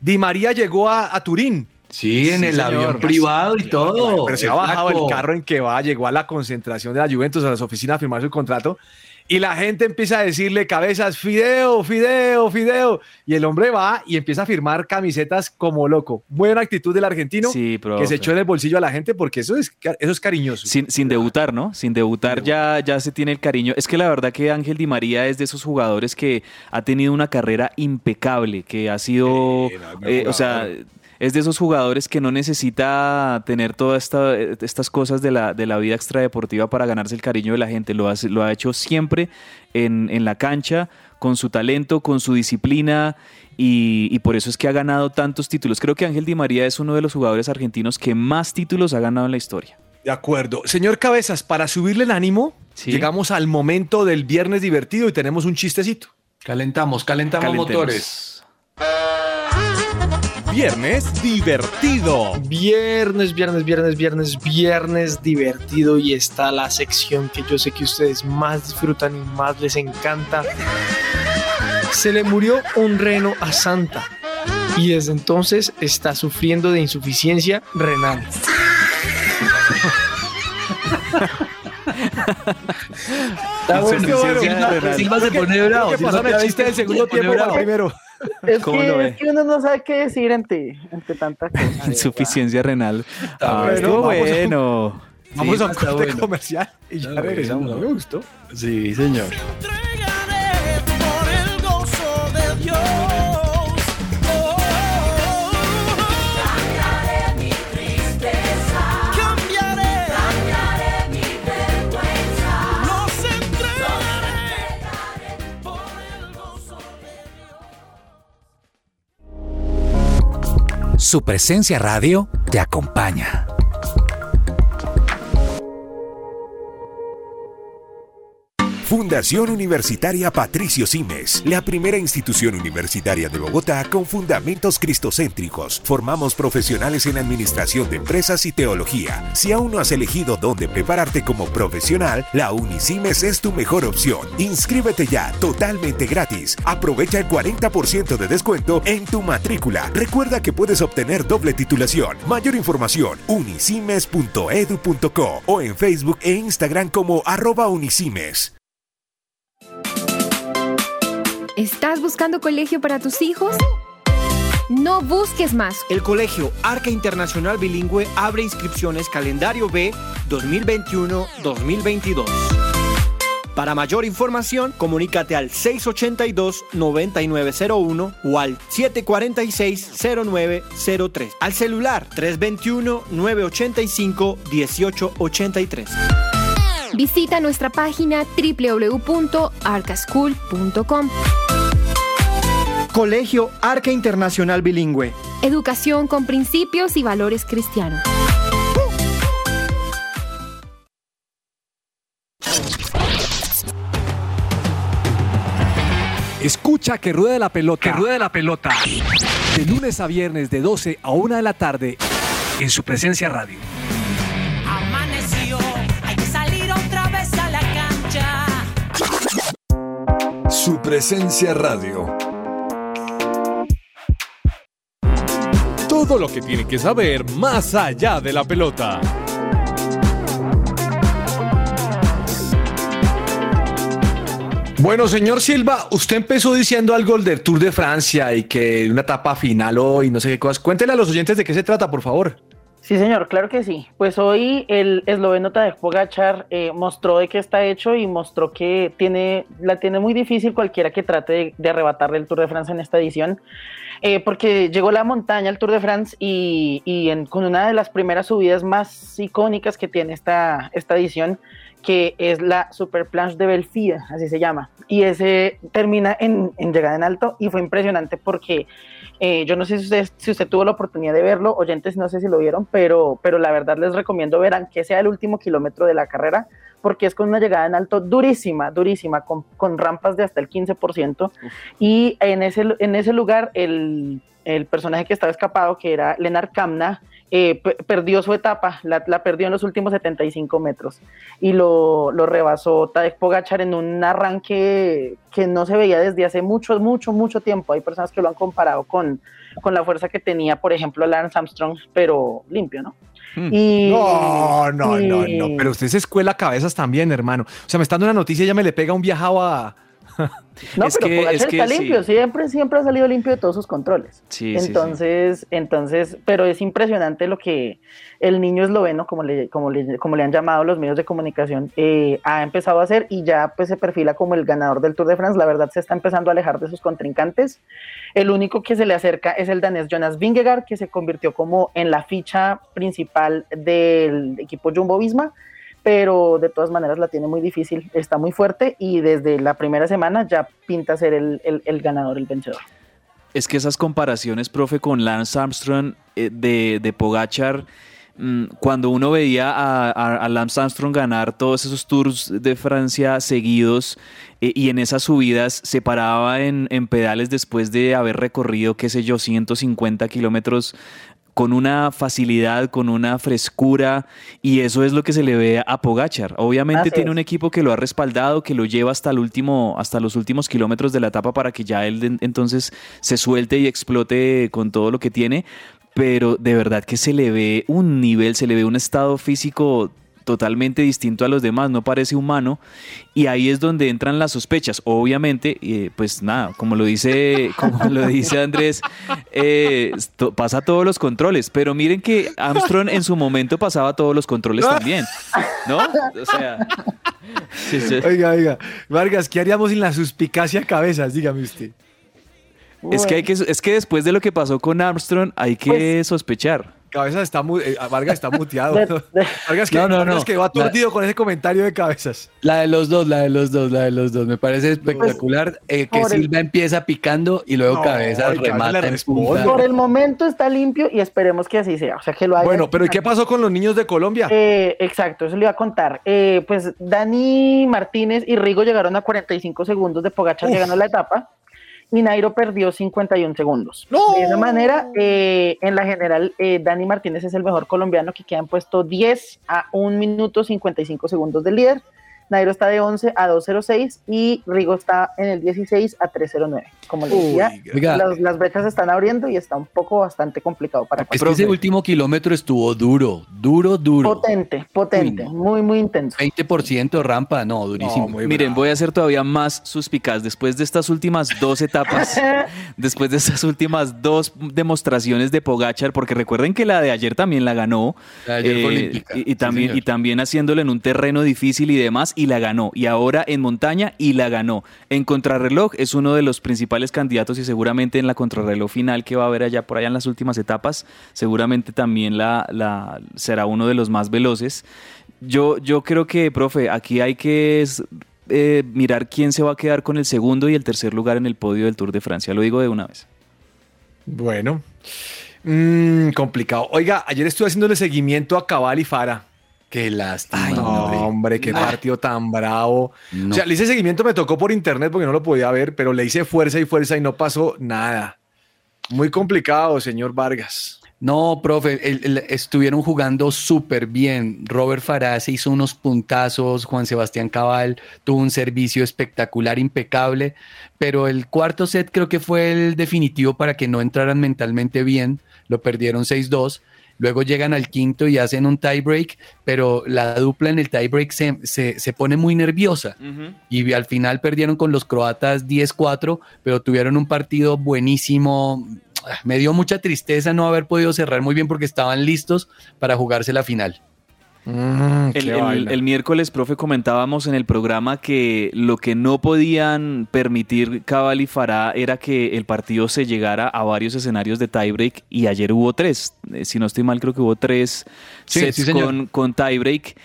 S9: Di María llegó a, a Turín.
S10: Sí, en sí, el señor. avión privado y todo.
S9: Pero se ha bajado el carro en que va, llegó a la concentración de la Juventus, a las oficinas a firmar su contrato y la gente empieza a decirle cabezas, Fideo, Fideo, Fideo. Y el hombre va y empieza a firmar camisetas como loco. Buena actitud del argentino
S12: sí,
S9: que se echó en el bolsillo a la gente porque eso es, eso es cariñoso.
S12: Sin, sin debutar, ¿no? Sin debutar ya, ya se tiene el cariño. Es que la verdad que Ángel Di María es de esos jugadores que ha tenido una carrera impecable, que ha sido, eh, eh, o sea, es de esos jugadores que no necesita tener todas esta, estas cosas de la, de la vida extradeportiva para ganarse el cariño de la gente. Lo, hace, lo ha hecho siempre en, en, la cancha, con su talento, con su disciplina. Y, y, por eso es que ha ganado tantos títulos. Creo que Ángel Di María es uno de los jugadores argentinos que más títulos ha ganado en la historia.
S9: De acuerdo. Señor Cabezas, para subirle el ánimo, sí. llegamos al momento del viernes divertido y tenemos un chistecito.
S10: Calentamos, calentamos Calentemos. motores.
S7: Viernes divertido.
S14: Viernes, viernes, viernes, viernes, viernes divertido y está la sección que yo sé que ustedes más disfrutan y más les encanta. Se le murió un reno a Santa y desde entonces está sufriendo de insuficiencia renal.
S10: Está bueno, bueno. Silva se pone bravo.
S9: ¿Qué pasó en el chiste del segundo tiempo para primero?
S11: Es que, es que, uno no sabe qué decir ante, ante tanta cosa.
S12: Insuficiencia renal. Ah, bueno, bueno.
S9: Vamos a un corte bueno. comercial y ya no, regresamos. Me gustó.
S10: Sí, señor.
S7: Su presencia radio te acompaña.
S15: Fundación Universitaria Patricio Simes, la primera institución universitaria de Bogotá con fundamentos cristocéntricos. Formamos profesionales en administración de empresas y teología. Si aún no has elegido dónde prepararte como profesional, la Unisimes es tu mejor opción. Inscríbete ya, totalmente gratis. Aprovecha el 40% de descuento en tu matrícula. Recuerda que puedes obtener doble titulación. Mayor información, unisimes.edu.co o en Facebook e Instagram como arroba unisimes.
S3: ¿Estás buscando colegio para tus hijos? No busques más.
S16: El Colegio Arca Internacional Bilingüe abre inscripciones calendario B 2021-2022. Para mayor información, comunícate al 682-9901 o al 746-0903. Al celular 321-985-1883.
S3: Visita nuestra página www.arcaschool.com.
S16: Colegio Arca Internacional Bilingüe.
S3: Educación con principios y valores cristianos.
S1: Escucha que ruede la pelota.
S7: Que ruede la pelota.
S1: De lunes a viernes de 12 a 1 de la tarde en su presencia radio.
S17: Su presencia radio.
S7: Todo lo que tiene que saber más allá de la pelota.
S9: Bueno, señor Silva, usted empezó diciendo algo del Tour de Francia y que una etapa final hoy, no sé qué cosas. Cuéntele a los oyentes de qué se trata, por favor.
S11: Sí, señor, claro que sí. Pues hoy el esloveno Tadej Pogachar eh, mostró de qué está hecho y mostró que tiene, la tiene muy difícil cualquiera que trate de, de arrebatarle el Tour de Francia en esta edición, eh, porque llegó la montaña al Tour de France y, y en- con una de las primeras subidas más icónicas que tiene esta, esta edición, que es la Super Planche de Belfia, así se llama. Y ese termina en, en llegada en alto y fue impresionante porque eh, yo no sé si usted, si usted tuvo la oportunidad de verlo, oyentes no sé si lo vieron, pero, pero la verdad les recomiendo ver, aunque sea el último kilómetro de la carrera, porque es con una llegada en alto durísima, durísima, con, con rampas de hasta el 15%. Y en ese, en ese lugar el, el personaje que estaba escapado, que era Leonard Kamna, eh, pe- perdió su etapa, la, la perdió en los últimos 75 metros y lo, lo rebasó Tadej Pogachar en un arranque que no se veía desde hace mucho, mucho, mucho tiempo. Hay personas que lo han comparado con, con la fuerza que tenía, por ejemplo, Lance Armstrong, pero limpio, ¿no? Y-
S9: No, no, no, no. Pero usted se escuela cabezas también, hermano. O sea, me está dando una noticia y ya me le pega un viajado a.
S11: No,
S9: Es
S11: pero
S9: que- es que
S11: está
S9: sí.
S11: limpio, siempre, siempre ha salido limpio de todos sus controles.
S12: Sí, sí, sí.
S11: entonces, entonces, pero es impresionante lo que el niño esloveno, como le, como le, como le han llamado los medios de comunicación, eh, ha empezado a hacer y ya pues se perfila como el ganador del Tour de France. La verdad se está empezando a alejar de sus contrincantes. El único que se le acerca es el danés Jonas Vingegaard, que se convirtió como en la ficha principal del equipo Jumbo Visma pero de todas maneras la tiene muy difícil, está muy fuerte y desde la primera semana ya pinta ser el, el- ganador, el vencedor.
S12: Es que esas comparaciones, profe, con Lance Armstrong eh, de, de Pogachar, mm, cuando uno veía a, a- a Lance Armstrong ganar todos esos tours de Francia seguidos eh, y en esas subidas se paraba en, en pedales después de haber recorrido, qué sé yo, 150 kilómetros con una facilidad, con una frescura, y eso es lo que se le ve a Pogachar. Obviamente
S11: Así
S12: tiene
S11: es.
S12: un equipo que lo ha respaldado, que lo lleva hasta el último, hasta los últimos kilómetros de la etapa para que ya él entonces se suelte y explote con todo lo que tiene. Pero de verdad que se le ve un nivel, se le ve un estado físico totalmente distinto a los demás, no parece humano, y ahí es donde entran las sospechas. Obviamente, eh, pues nada, como lo dice, como lo dice Andrés, eh, pasa todos los controles, pero miren que Armstrong en su momento pasaba todos los controles también, ¿no? O sea, sí, sí.
S9: Oiga, oiga. Vargas, ¿qué haríamos sin la suspicacia cabezas? Dígame usted.
S12: es que hay que, es que después de lo que pasó con Armstrong hay que sospechar.
S9: Cabezas está mu eh, Vargas está muteado. Vargas que,
S10: No, no,
S9: Vargas
S10: no.
S9: quedó aturdido con ese comentario de cabezas.
S10: La de los dos, la de los dos, la de los dos. Me parece espectacular eh, que
S11: el-
S10: Silva empieza picando y luego
S9: No,
S10: Cabezas remata en punta.
S11: Por el momento está limpio y esperemos que así sea. O sea, que lo haya
S9: Bueno, pero ¿y qué pasó con los niños de Colombia?
S11: Eh, exacto, eso le iba a contar. Eh, pues Dani Martínez y Rigo llegaron a 45 segundos de Pogachar que ganó la etapa y Nairo perdió 51 segundos. De esa manera, eh, en la general, eh, Dani Martínez es el mejor colombiano que queda en puesto 10 a 1 minuto 55 segundos del líder. Nairo está de 11 a 2.06 y Rigo está en el 16 a 3.09. Como les decía, las, las brechas se están abriendo y está un poco bastante complicado para
S10: Es que ese último kilómetro estuvo duro, duro, duro.
S11: Potente, potente, muy, muy intenso.
S10: 20% rampa, no, durísimo.
S12: Miren, voy a ser todavía más suspicaz. Después de estas últimas dos etapas, después de estas últimas dos demostraciones de Pogachar, porque recuerden que la de ayer también la ganó.
S10: La de ayer
S12: eh, y, y
S10: sí,
S12: también,
S10: señor.
S12: y también haciéndolo en un terreno difícil y demás, y la ganó. Y ahora en montaña y la ganó. En contrarreloj es uno de los principales candidatos y seguramente en la contrarreloj final que va a haber allá por allá en las últimas etapas, seguramente también la, será uno de los más veloces. Yo, yo creo que, profe, aquí hay que eh, mirar quién se va a quedar con el segundo y el tercer lugar en el podio del Tour de Francia. Lo digo de una vez.
S9: Bueno, Mm, complicado. Oiga, ayer estuve haciéndole seguimiento a Cabal y Fara.
S10: Qué lástima.
S9: no, hombre, qué
S10: No.
S9: partido tan bravo.
S10: No.
S9: O sea, le hice seguimiento, me tocó por internet porque no lo podía ver, pero le hice fuerza y fuerza y no pasó nada. Muy complicado, señor Vargas.
S10: No, profe, el- el- estuvieron jugando súper bien. Robert Farah se hizo unos puntazos, Juan Sebastián Cabal tuvo un servicio espectacular, impecable, pero el cuarto set creo que fue el definitivo para que no entraran mentalmente bien, lo perdieron 6-2. Luego llegan al quinto y hacen un tiebreak, pero la dupla en el tiebreak se, se, se pone muy nerviosa. Y al final perdieron con los croatas 10-4, pero tuvieron un partido buenísimo. Me dio mucha tristeza no haber podido cerrar muy bien porque estaban listos para jugarse la final.
S9: Mm,
S12: El, el- el miércoles, profe, comentábamos en el programa que lo que no podían permitir Cabal y Farah era que el partido se llegara a varios escenarios de tiebreak y ayer hubo tres. Eh, Si no estoy mal, creo que hubo tres
S10: Sí,
S12: sets
S10: sí,
S12: con, con tiebreak.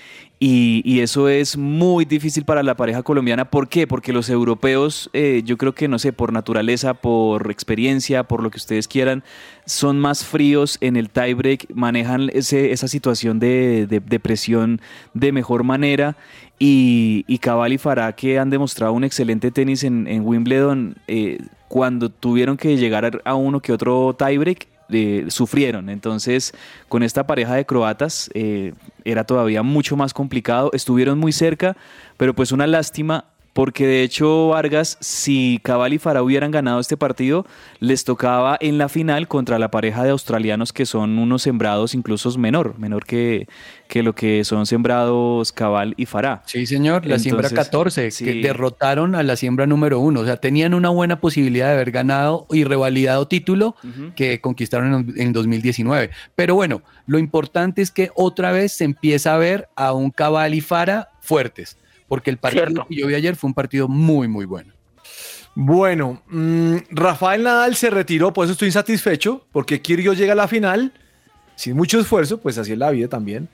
S12: Y, y eso es muy difícil para la pareja colombiana. ¿Por qué? Porque los europeos, eh, yo creo que, no sé, por naturaleza, por experiencia, por lo que ustedes quieran, son más fríos en el tiebreak, manejan ese, esa situación de, de- de presión de mejor manera. Y, y Cabal y Farah, que han demostrado un excelente tenis en, en Wimbledon, eh, cuando tuvieron que llegar a- a uno que otro tiebreak, sufrieron. Entonces, con esta pareja de croatas eh, era todavía mucho más complicado. Estuvieron muy cerca, pero pues una lástima. Porque de hecho Vargas, si Cabal y Farah hubieran ganado este partido, les tocaba en la final contra la pareja de australianos que son unos sembrados incluso menor, menor que, que lo que son sembrados Cabal y Farah.
S10: Sí, señor, la siembra
S12: Entonces,
S10: 14, que derrotaron a la siembra número uno. O sea, tenían una buena posibilidad de haber ganado y revalidado título que conquistaron en, en 2019. Pero bueno, lo importante es que otra vez se empieza a ver a un Cabal y Fara fuertes, porque el partido
S11: Cierto.
S10: que yo vi ayer fue un partido muy, muy bueno.
S9: Bueno, mm, Rafael Nadal se retiró, por eso estoy insatisfecho, porque Kyrgios llega a la final sin mucho esfuerzo, pues así es la vida también.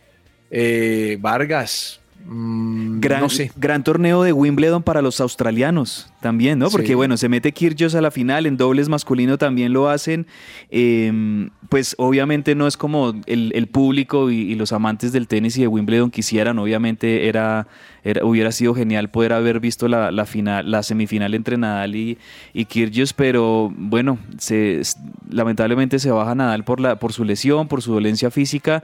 S9: Eh, Vargas, mm,
S12: Gran,
S9: no sé.
S12: gran torneo de Wimbledon para los australianos también, ¿no? Porque
S9: Sí.
S12: bueno, se mete Kyrgios a la final, en dobles masculino también lo hacen. Eh, pues obviamente no es como el, el público y, y los amantes del tenis y de Wimbledon quisieran. Obviamente era, era- hubiera sido genial poder haber visto la, la final, la semifinal entre Nadal y, y Kyrgios, pero bueno, se, lamentablemente se baja Nadal por, la, por su lesión, por su dolencia física.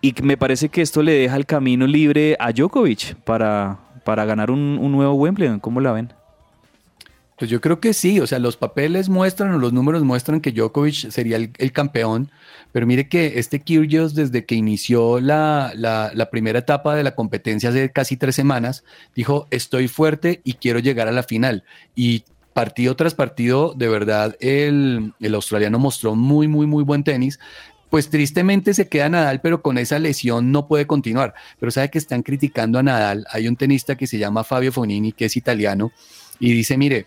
S12: Y me parece que esto le deja el camino libre a Djokovic para, para ganar un, un nuevo Wimbledon. ¿Cómo la ven?
S10: Pues yo creo que sí, o sea, los papeles muestran o los números muestran que Djokovic sería el, campeón, pero mire que este Kyrgios desde que inició la, la- la primera etapa de la competencia hace casi tres semanas, dijo, estoy fuerte y quiero llegar a la final. Y partido tras partido, de verdad, el, el australiano mostró muy, muy, muy buen tenis. Pues tristemente se queda Nadal, pero con esa lesión no puede continuar. Pero sabe que están criticando a Nadal. Hay un tenista que se llama Fabio Fonini, que es italiano, y dice, mire,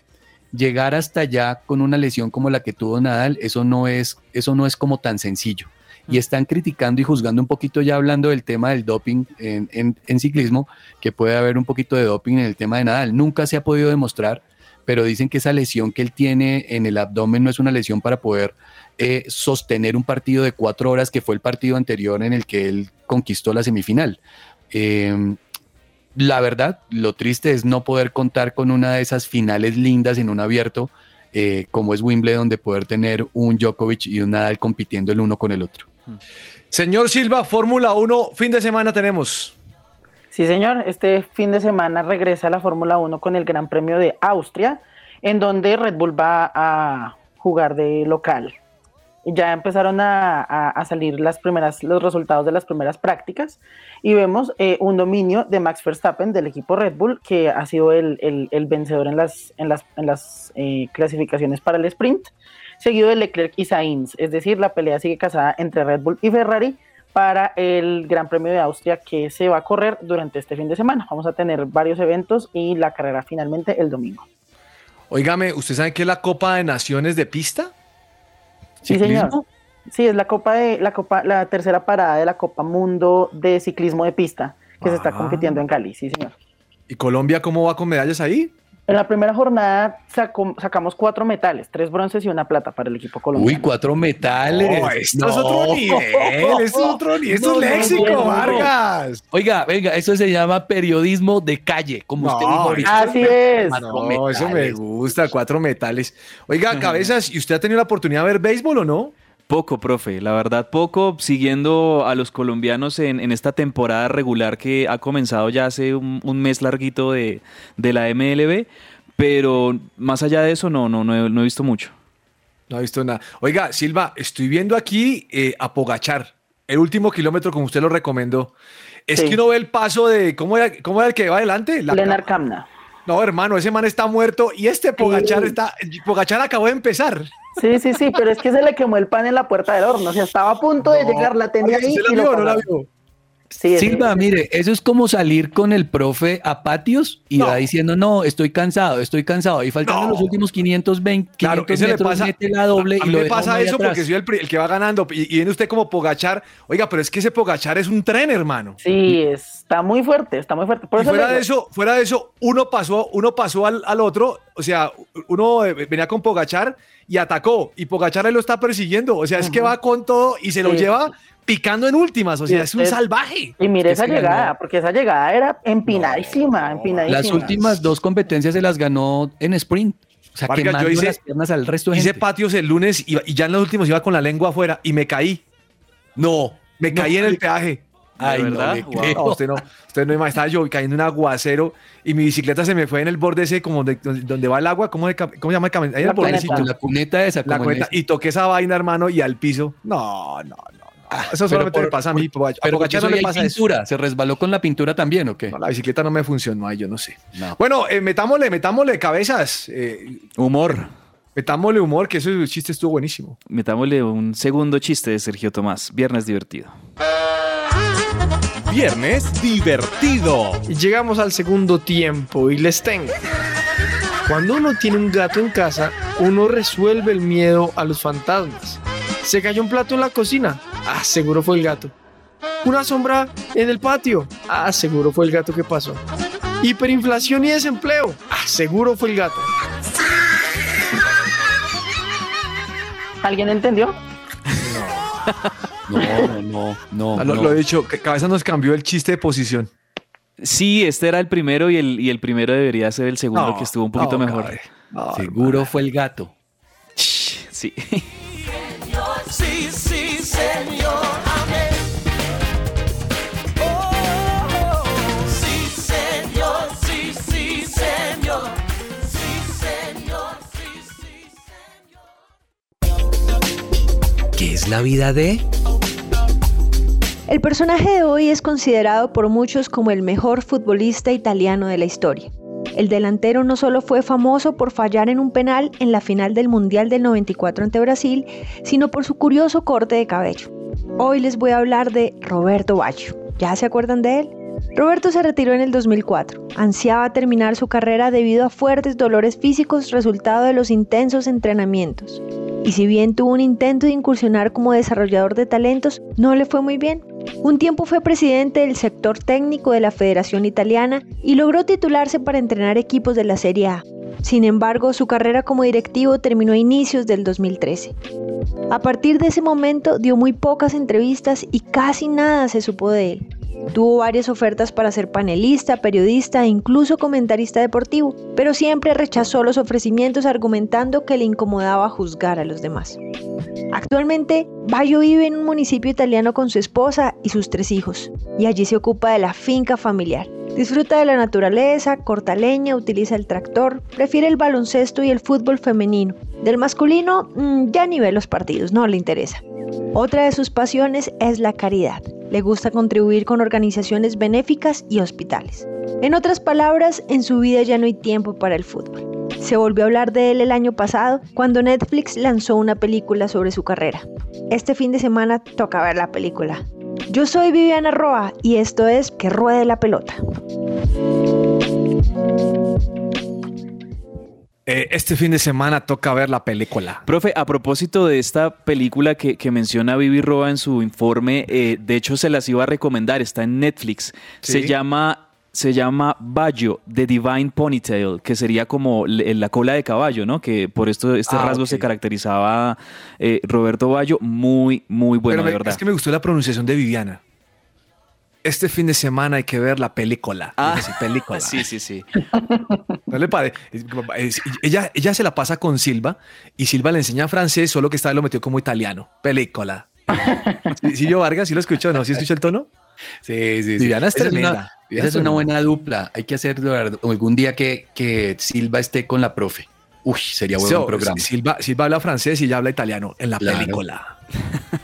S10: llegar hasta allá con una lesión como la que tuvo Nadal, eso no es, eso no es como tan sencillo. y están criticando y juzgando un poquito ya hablando del tema del doping en, en- en ciclismo, que puede haber un poquito de doping en el tema de Nadal. Nunca se ha podido demostrar, pero dicen que esa lesión que él tiene en el abdomen no es una lesión para poder eh, sostener un partido de cuatro horas, que fue el partido anterior en el que él conquistó la semifinal. Eh, la verdad, lo triste es no poder contar con una de esas finales lindas en un abierto, eh, como es Wimbledon, de poder tener un Djokovic y un Nadal compitiendo el uno con el otro.
S9: Señor Silva, Fórmula 1, fin de semana tenemos.
S11: Sí, señor. Este fin de semana regresa la Fórmula 1 con el Gran Premio de Austria, en donde Red Bull va a jugar de local. Ya empezaron a, salir los resultados de las primeras prácticas y vemos eh, un dominio de Max Verstappen del equipo Red Bull, que ha sido el, vencedor en las eh, clasificaciones para el sprint, seguido de Leclerc y Sainz. Es decir, la pelea sigue casada entre Red Bull y Ferrari para el Gran Premio de Austria que se va a correr durante este fin de semana. Vamos a tener varios eventos y la carrera finalmente el domingo.
S9: Óigame, ¿usted sabe qué es la Copa de Naciones de pista?
S11: Sí, señor. Sí, es la Copa de la Copa, la tercera parada de la Copa Mundo de Ciclismo de Pista que se está
S9: Ah.
S11: compitiendo en Cali, sí, señor.
S9: ¿Y Colombia cómo va con medallas ahí?
S11: En la primera jornada sacó- sacamos cuatro metales, tres bronces y una plata para el equipo colombiano.
S10: Uy, cuatro metales.
S9: No, esto es otro nivel, esto es otro nivel, esto es
S10: No, no,
S9: léxico,
S10: no, no.
S9: Vargas.
S10: Oiga, venga, eso se llama periodismo de calle, como usted dijo ahorita.
S11: Así es.
S9: No, eso me gusta, cuatro metales. Oiga, cabezas, ¿y usted ha tenido la oportunidad de ver béisbol o no?
S12: Poco, profe, la verdad poco, siguiendo a los colombianos en, en esta temporada regular que ha comenzado ya hace un, un mes larguito de, de la MLB, pero más allá de eso no, no, no, he, no he visto mucho.
S9: No he visto nada. Oiga, Silva, estoy viendo aquí eh, a Pogachar, el último kilómetro como usted lo recomendó. Es
S11: Sí.
S9: que uno ve el paso de, ¿cómo era, cómo era el que va adelante? La-
S11: Lenar Kamna.
S9: No, hermano, ese man está muerto y este Pogachar está, Pogachar acabó de empezar.
S11: Sí, sí, sí, pero es que se le quemó el pan en la puerta del horno, o sea, estaba a punto de llegar, la tenía ahí
S9: ¿Usted la vio no la vio?
S11: Sí,
S10: Silva, mire, eso es como salir con el profe a patios y
S9: No.
S10: va diciendo, no, estoy cansado, estoy cansado. Y faltando
S9: No.
S10: los últimos 520, 500
S9: Claro, ese le
S10: metros,
S9: pasa.
S10: mete la doble
S9: a
S10: y
S9: mí
S10: lo
S9: me
S10: deja
S9: pasa eso
S10: atrás.
S9: porque soy el, el que va ganando y, y viene usted como Pogachar. Oiga, pero es que ese Pogachar es un tren, hermano.
S11: Sí, está muy fuerte, está muy fuerte. Por
S9: Y
S11: eso
S9: fuera de eso, fuera de eso, uno pasó, uno pasó al, al otro, o sea, uno eh, venía con Pogachar y atacó, y Pogachar ahí lo está persiguiendo, o sea, es que va con todo y se lo
S11: Sí.
S9: lleva picando en últimas, o sea, es un salvaje.
S11: Y mire
S10: Es
S11: esa llegada,
S10: ganó.
S11: porque esa llegada era empinadísima, empinadísima.
S10: Las últimas dos competencias se las ganó en sprint. O sea,
S9: Vargas,
S10: quemando
S9: yo hice-
S10: las piernas al resto de
S9: Hice
S10: gente.
S9: patios el lunes y, y ya en los últimos iba con la lengua afuera y me caí. No, me caí en el peaje.
S10: Ay, no
S12: verdad? Wow.
S9: No, usted no, usted no imagina, estaba yo cayendo en un aguacero y mi bicicleta se me fue en el borde ese como de- donde, va el agua, ¿cómo se, cam- cómo se llama el camino? Ahí
S11: La
S9: el bordecito.
S11: cuneta.
S10: La cuneta esa,
S9: La
S10: ese.
S9: y toqué esa vaina, hermano, y al piso. No, no, no. no. Eso solamente
S10: por-
S9: me pasa a mí. A
S10: Pero
S9: Pogachar no le pasa eso.
S10: pintura. ¿Se resbaló con la pintura también o qué?
S9: No, la bicicleta no me funcionó ahí, yo no sé.
S10: No.
S9: Bueno, eh, metámosle, metámosle cabezas. eh,
S12: Humor.
S9: metámosle humor, que ese chiste estuvo buenísimo.
S12: Metámosle un segundo chiste de Sergio Tomás. Viernes divertido.
S7: Viernes divertido.
S14: Llegamos al segundo tiempo y les tengo. Cuando uno tiene un gato en casa, uno resuelve el miedo a los fantasmas. Se cayó un plato en la cocina. Ah, seguro fue el gato. Una sombra en el patio. Ah, seguro fue el gato que pasó. Hiperinflación y desempleo. Ah, seguro fue el gato.
S11: ¿Alguien entendió?
S10: No, no, no, no.
S9: Ah, lo,
S10: no.
S9: lo he dicho, cabeza nos cambió el chiste de posición.
S12: Sí, este era el primero y el, y el primero debería ser el segundo
S9: No,
S12: que estuvo un poquito
S9: no,
S12: mejor.
S10: Seguro fue el gato.
S12: Sí.
S8: Sí, sí, señor, amén. Oh, sí, señor, sí, sí, señor. Sí, señor, sí, sí.
S18: ¿Qué es la vida de?
S19: El personaje de hoy es considerado por muchos como el mejor futbolista italiano de la historia. El delantero no solo fue famoso por fallar en un penal en la final del Mundial del 94 ante Brasil, sino por su curioso corte de cabello. Hoy les voy a hablar de Roberto Baggio. ¿Ya se acuerdan de él? Roberto se retiró en el 2004. Ansiaba terminar su carrera debido a fuertes dolores físicos resultado de los intensos entrenamientos. Y si bien tuvo un intento de incursionar como desarrollador de talentos, no le fue muy bien. Un tiempo fue presidente del sector técnico de la Federación Italiana y logró titularse para entrenar equipos de la Serie A. Sin embargo, su carrera como directivo terminó a inicios del 2013. A partir de ese momento dio muy pocas entrevistas y casi nada se supo de él. Tuvo varias ofertas para ser panelista, periodista e incluso comentarista deportivo, pero siempre rechazó los ofrecimientos argumentando que le incomodaba juzgar a los demás. Actualmente, Bayo vive en un municipio italiano con su esposa y sus tres hijos, y allí se ocupa de la finca familiar. Disfruta de la naturaleza, corta leña, utiliza el tractor, prefiere el baloncesto y el fútbol femenino. Del masculino, mm, ya ni ve los partidos, no le interesa. Otra de sus pasiones es la caridad. Le gusta contribuir con organizaciones benéficas y hospitales. En otras palabras, en su vida ya no hay tiempo para el fútbol. Se volvió a hablar de él el año pasado cuando Netflix lanzó una película sobre su carrera. Este fin de semana toca ver la película. Yo soy Viviana Roa y esto es Que Ruede la Pelota.
S9: Eh, este fin de semana toca ver la película.
S12: Profe, a propósito de esta película que, menciona Vivi Roa en su informe, eh, de hecho se las iba a recomendar, está en Netflix. Se llama se llama Bayo, The Divine Ponytail, que sería como la cola de caballo, ¿no? Que por esto este ah, rasgo se caracterizaba eh, Roberto Bayo. Muy, muy bueno, de verdad.
S9: Es que me gustó la pronunciación de Viviana este fin de semana hay que ver la película.
S12: Ah, película. sí, sí, sí.
S9: No le pare. Ella, ella se la pasa con Silva y Silva le enseña francés, solo que esta vez lo metió como italiano. Película. ¿Sí, yo Vargas, sí lo escuchó, ¿no? ¿Sí escuchó el tono?
S10: Sí, sí, sí. Viviana es tremenda. Esa es una buena dupla. Hay que hacer algún día que, que Silva esté con la profe. Uy, sería buen programa.
S9: Silva, Silva habla francés y ella habla italiano en la película.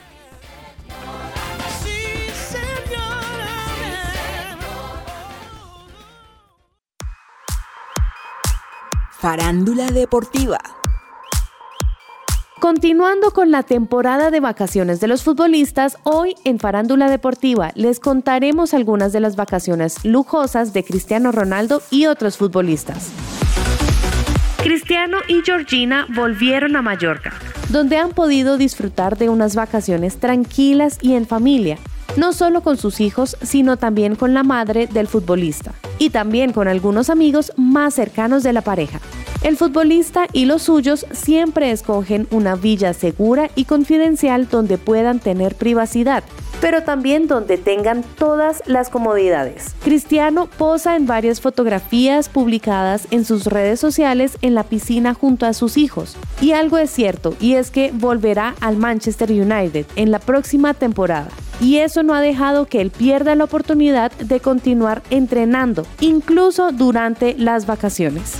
S20: Farándula Deportiva. Continuando con la temporada de vacaciones de los futbolistas, hoy en Farándula Deportiva les contaremos algunas de las vacaciones lujosas de Cristiano Ronaldo y otros futbolistas. Cristiano y Georgina volvieron a Mallorca, donde han podido disfrutar de unas vacaciones tranquilas y en familia, no solo con sus hijos, sino también con la madre del futbolista y también con algunos amigos más cercanos de la pareja. El futbolista y los suyos siempre escogen una villa segura y confidencial donde puedan tener privacidad, pero también donde tengan todas las comodidades. Cristiano posa en varias fotografías publicadas en sus redes sociales en la piscina junto a sus hijos. Y algo es cierto, y es que volverá al Manchester United en la próxima temporada y eso no ha dejado que él pierda la oportunidad de continuar entrenando, incluso durante las vacaciones.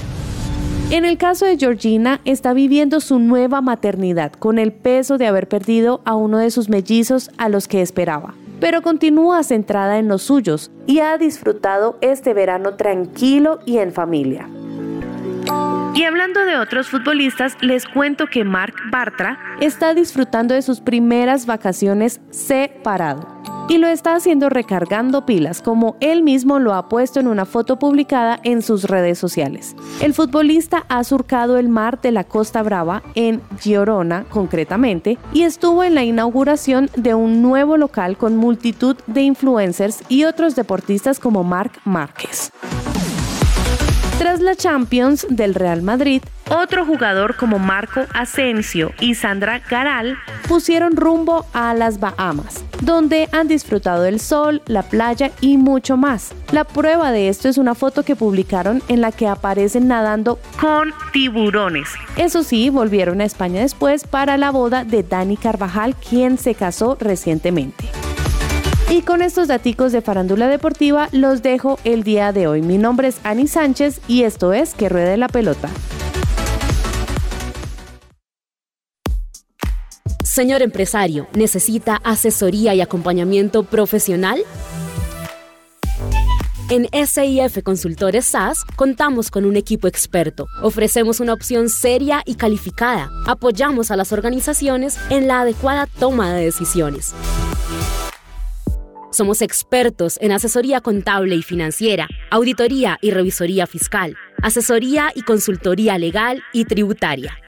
S20: En el caso de Georgina, está viviendo su nueva maternidad con el peso de haber perdido a uno de sus mellizos a los que esperaba, pero continúa centrada en los suyos y ha disfrutado este verano tranquilo y en familia. Y hablando de otros futbolistas, les cuento que Marc Bartra está disfrutando de sus primeras vacaciones separado. Y lo está haciendo recargando pilas, como él mismo lo ha puesto en una foto publicada en sus redes sociales. El futbolista ha surcado el mar de la Costa Brava, en Girona concretamente, y estuvo en la inauguración de un nuevo local con multitud de influencers y otros deportistas como Marc Márquez. Tras la Champions del Real Madrid, otro jugador como Marco Asensio y Sandra Garal pusieron rumbo a las Bahamas, donde han disfrutado del sol, la playa y mucho más. La prueba de esto es una foto que publicaron en la que aparecen nadando con tiburones. Eso sí, volvieron a España después para la boda de Dani Carvajal, quien se casó recientemente. Y con estos daticos de farándula deportiva los dejo el día de hoy. Mi nombre es Ani Sánchez y esto es Que Ruede la Pelota.
S18: Señor empresario, ¿necesita asesoría y acompañamiento profesional? En SIF Consultores SAS contamos con un equipo experto. Ofrecemos una opción seria y calificada. Apoyamos a las organizaciones en la adecuada toma de decisiones. Somos expertos en asesoría contable y financiera, auditoría y revisoría fiscal, asesoría y consultoría legal y tributaria.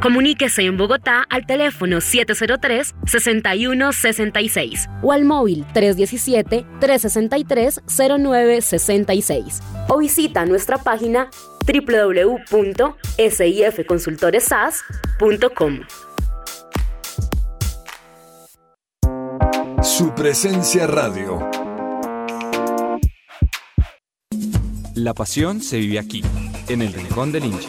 S18: Comuníquese en Bogotá al teléfono 703-6166 o al móvil 317-363-0966 o visita nuestra página www.sifconsultoresas.com.
S17: Su presencia radio.
S21: La pasión se vive aquí, en el Rincón del Hincha.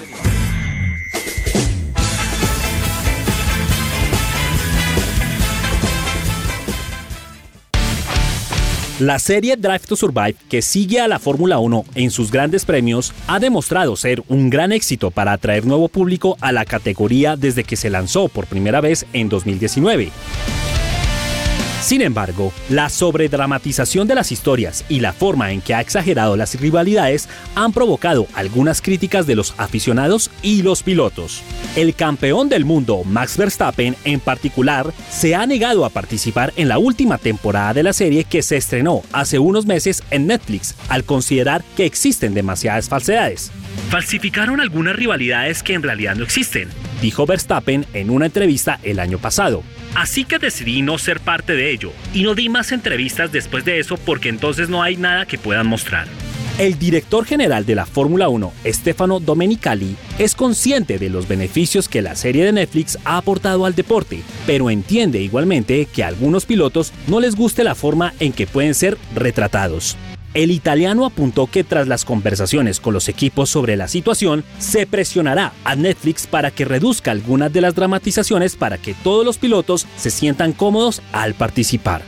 S22: La serie Drive to Survive, que sigue a la Fórmula 1 en sus grandes premios, ha demostrado ser un gran éxito para atraer nuevo público a la categoría desde que se lanzó por primera vez en 2019. Sin embargo, la sobredramatización de las historias y la forma en que ha exagerado las rivalidades han provocado algunas críticas de los aficionados y los pilotos. El campeón del mundo, Max Verstappen, en particular, se ha negado a participar en la última temporada de la serie que se estrenó hace unos meses en Netflix, al considerar que existen demasiadas falsedades. Falsificaron algunas rivalidades que en realidad no existen, dijo Verstappen en una entrevista el año pasado. Así que decidí no ser parte de ello y no di más entrevistas después de eso porque entonces no hay nada que puedan mostrar. El director general de la Fórmula 1, Stefano Domenicali, es consciente de los beneficios que la serie de Netflix ha aportado al deporte, pero entiende igualmente que a algunos pilotos no les guste la forma en que pueden ser retratados. El italiano apuntó que tras las conversaciones con los equipos sobre la situación, se presionará a Netflix para que reduzca algunas de las dramatizaciones para que todos los pilotos se sientan cómodos al participar.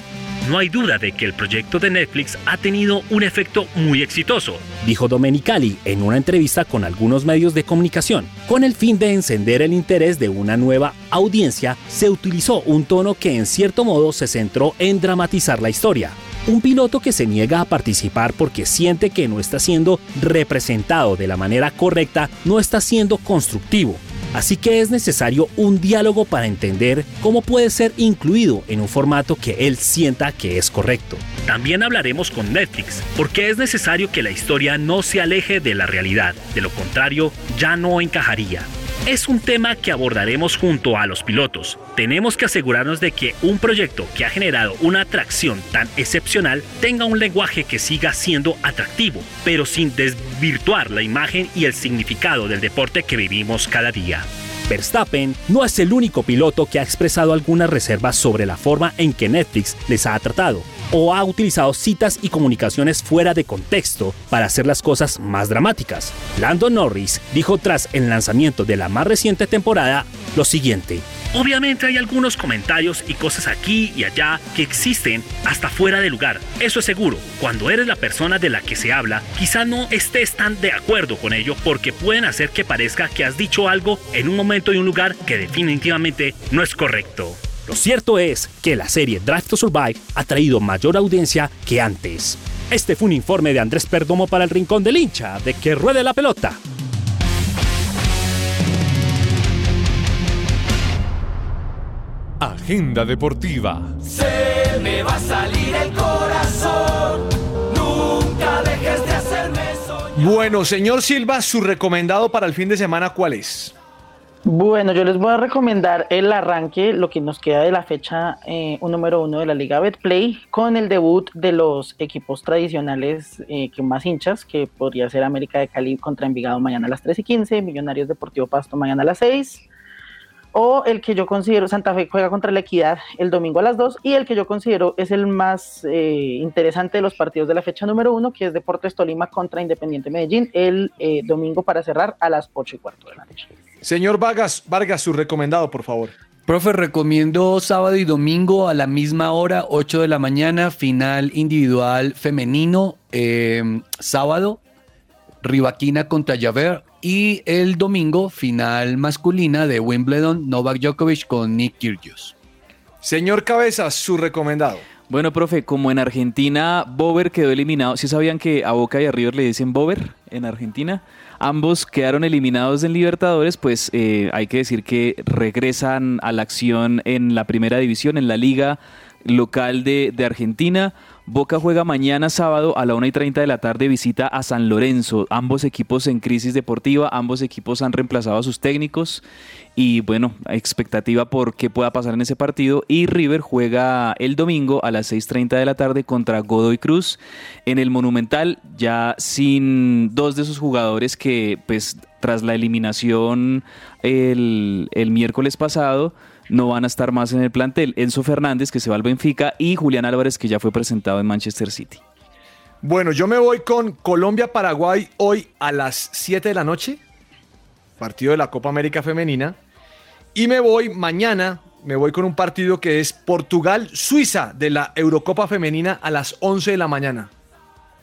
S22: No hay duda de que el proyecto de Netflix ha tenido un efecto muy exitoso, dijo Domenicali en una entrevista con algunos medios de comunicación. Con el fin de encender el interés de una nueva audiencia, se utilizó un tono que en cierto modo se centró en dramatizar la historia. Un piloto que se niega a participar porque siente que no está siendo representado de la manera correcta no está siendo constructivo. Así que es necesario un diálogo para entender cómo puede ser incluido en un formato que él sienta que es correcto. También hablaremos con Netflix, porque es necesario que la historia no se aleje de la realidad, de lo contrario ya no encajaría. Es un tema que abordaremos junto a los pilotos. Tenemos que asegurarnos de que un proyecto que ha generado una atracción tan excepcional tenga un lenguaje que siga siendo atractivo, pero sin desvirtuar la imagen y el significado del deporte que vivimos cada día. Verstappen no es el único piloto que ha expresado algunas reservas sobre la forma en que Netflix les ha tratado o ha utilizado citas y comunicaciones fuera de contexto para hacer las cosas más dramáticas. Lando Norris dijo tras el lanzamiento de la más reciente temporada lo siguiente. Obviamente hay algunos comentarios y cosas aquí y allá que existen hasta fuera de lugar. Eso es seguro. Cuando eres la persona de la que se habla, quizá no estés tan de acuerdo con ello porque pueden hacer que parezca que has dicho algo en un momento y un lugar que definitivamente no es correcto. Lo cierto es que la serie Drive to Survive ha traído mayor audiencia que antes. Este fue un informe de Andrés Perdomo para el Rincón del Hincha de que ruede la pelota.
S17: Agenda deportiva.
S8: Se me va a salir el corazón. Nunca dejes de hacerme soñar.
S9: Bueno, señor Silva, su recomendado para el fin de semana, ¿cuál es?
S11: Bueno, yo les voy a recomendar el arranque, lo que nos queda de la fecha eh, un número uno de la Liga Betplay, con el debut de los equipos tradicionales eh, que más hinchas, que podría ser América de Cali contra Envigado mañana a las 3 y 15, Millonarios Deportivo Pasto mañana a las 6, o el que yo considero, Santa Fe juega contra la Equidad el domingo a las 2, y el que yo considero es el más eh, interesante de los partidos de la fecha número uno, que es Deportes Tolima contra Independiente Medellín, el eh, domingo para cerrar a las 8 y cuarto de la noche.
S9: Señor Vargas, Vargas, su recomendado, por favor.
S10: Profe, recomiendo sábado y domingo a la misma hora, 8 de la mañana, final individual femenino, eh, sábado, Rivaquina contra Javert, y el domingo, final masculina de Wimbledon, Novak Djokovic con Nick Kyrgios.
S9: Señor Cabezas, su recomendado.
S12: Bueno, profe, como en Argentina Bober quedó eliminado, ¿sí sabían que a Boca y a River le dicen Bober en Argentina? Ambos quedaron eliminados en Libertadores, pues eh, hay que decir que regresan a la acción en la primera división, en la liga local de, de Argentina. Boca juega mañana sábado a la 1 y 30 de la tarde, visita a San Lorenzo. Ambos equipos en crisis deportiva, ambos equipos han reemplazado a sus técnicos y bueno, expectativa por qué pueda pasar en ese partido. Y River juega el domingo a las 6.30 de la tarde contra Godoy Cruz en el Monumental, ya sin dos de sus jugadores que pues tras la eliminación el, el miércoles pasado no van a estar más en el plantel. Enzo Fernández, que se va al Benfica, y Julián Álvarez, que ya fue presentado en Manchester City.
S9: Bueno, yo me voy con Colombia-Paraguay hoy a las 7 de la noche, partido de la Copa América Femenina. Y me voy mañana, me voy con un partido que es Portugal-Suiza de la Eurocopa Femenina a las 11 de la mañana.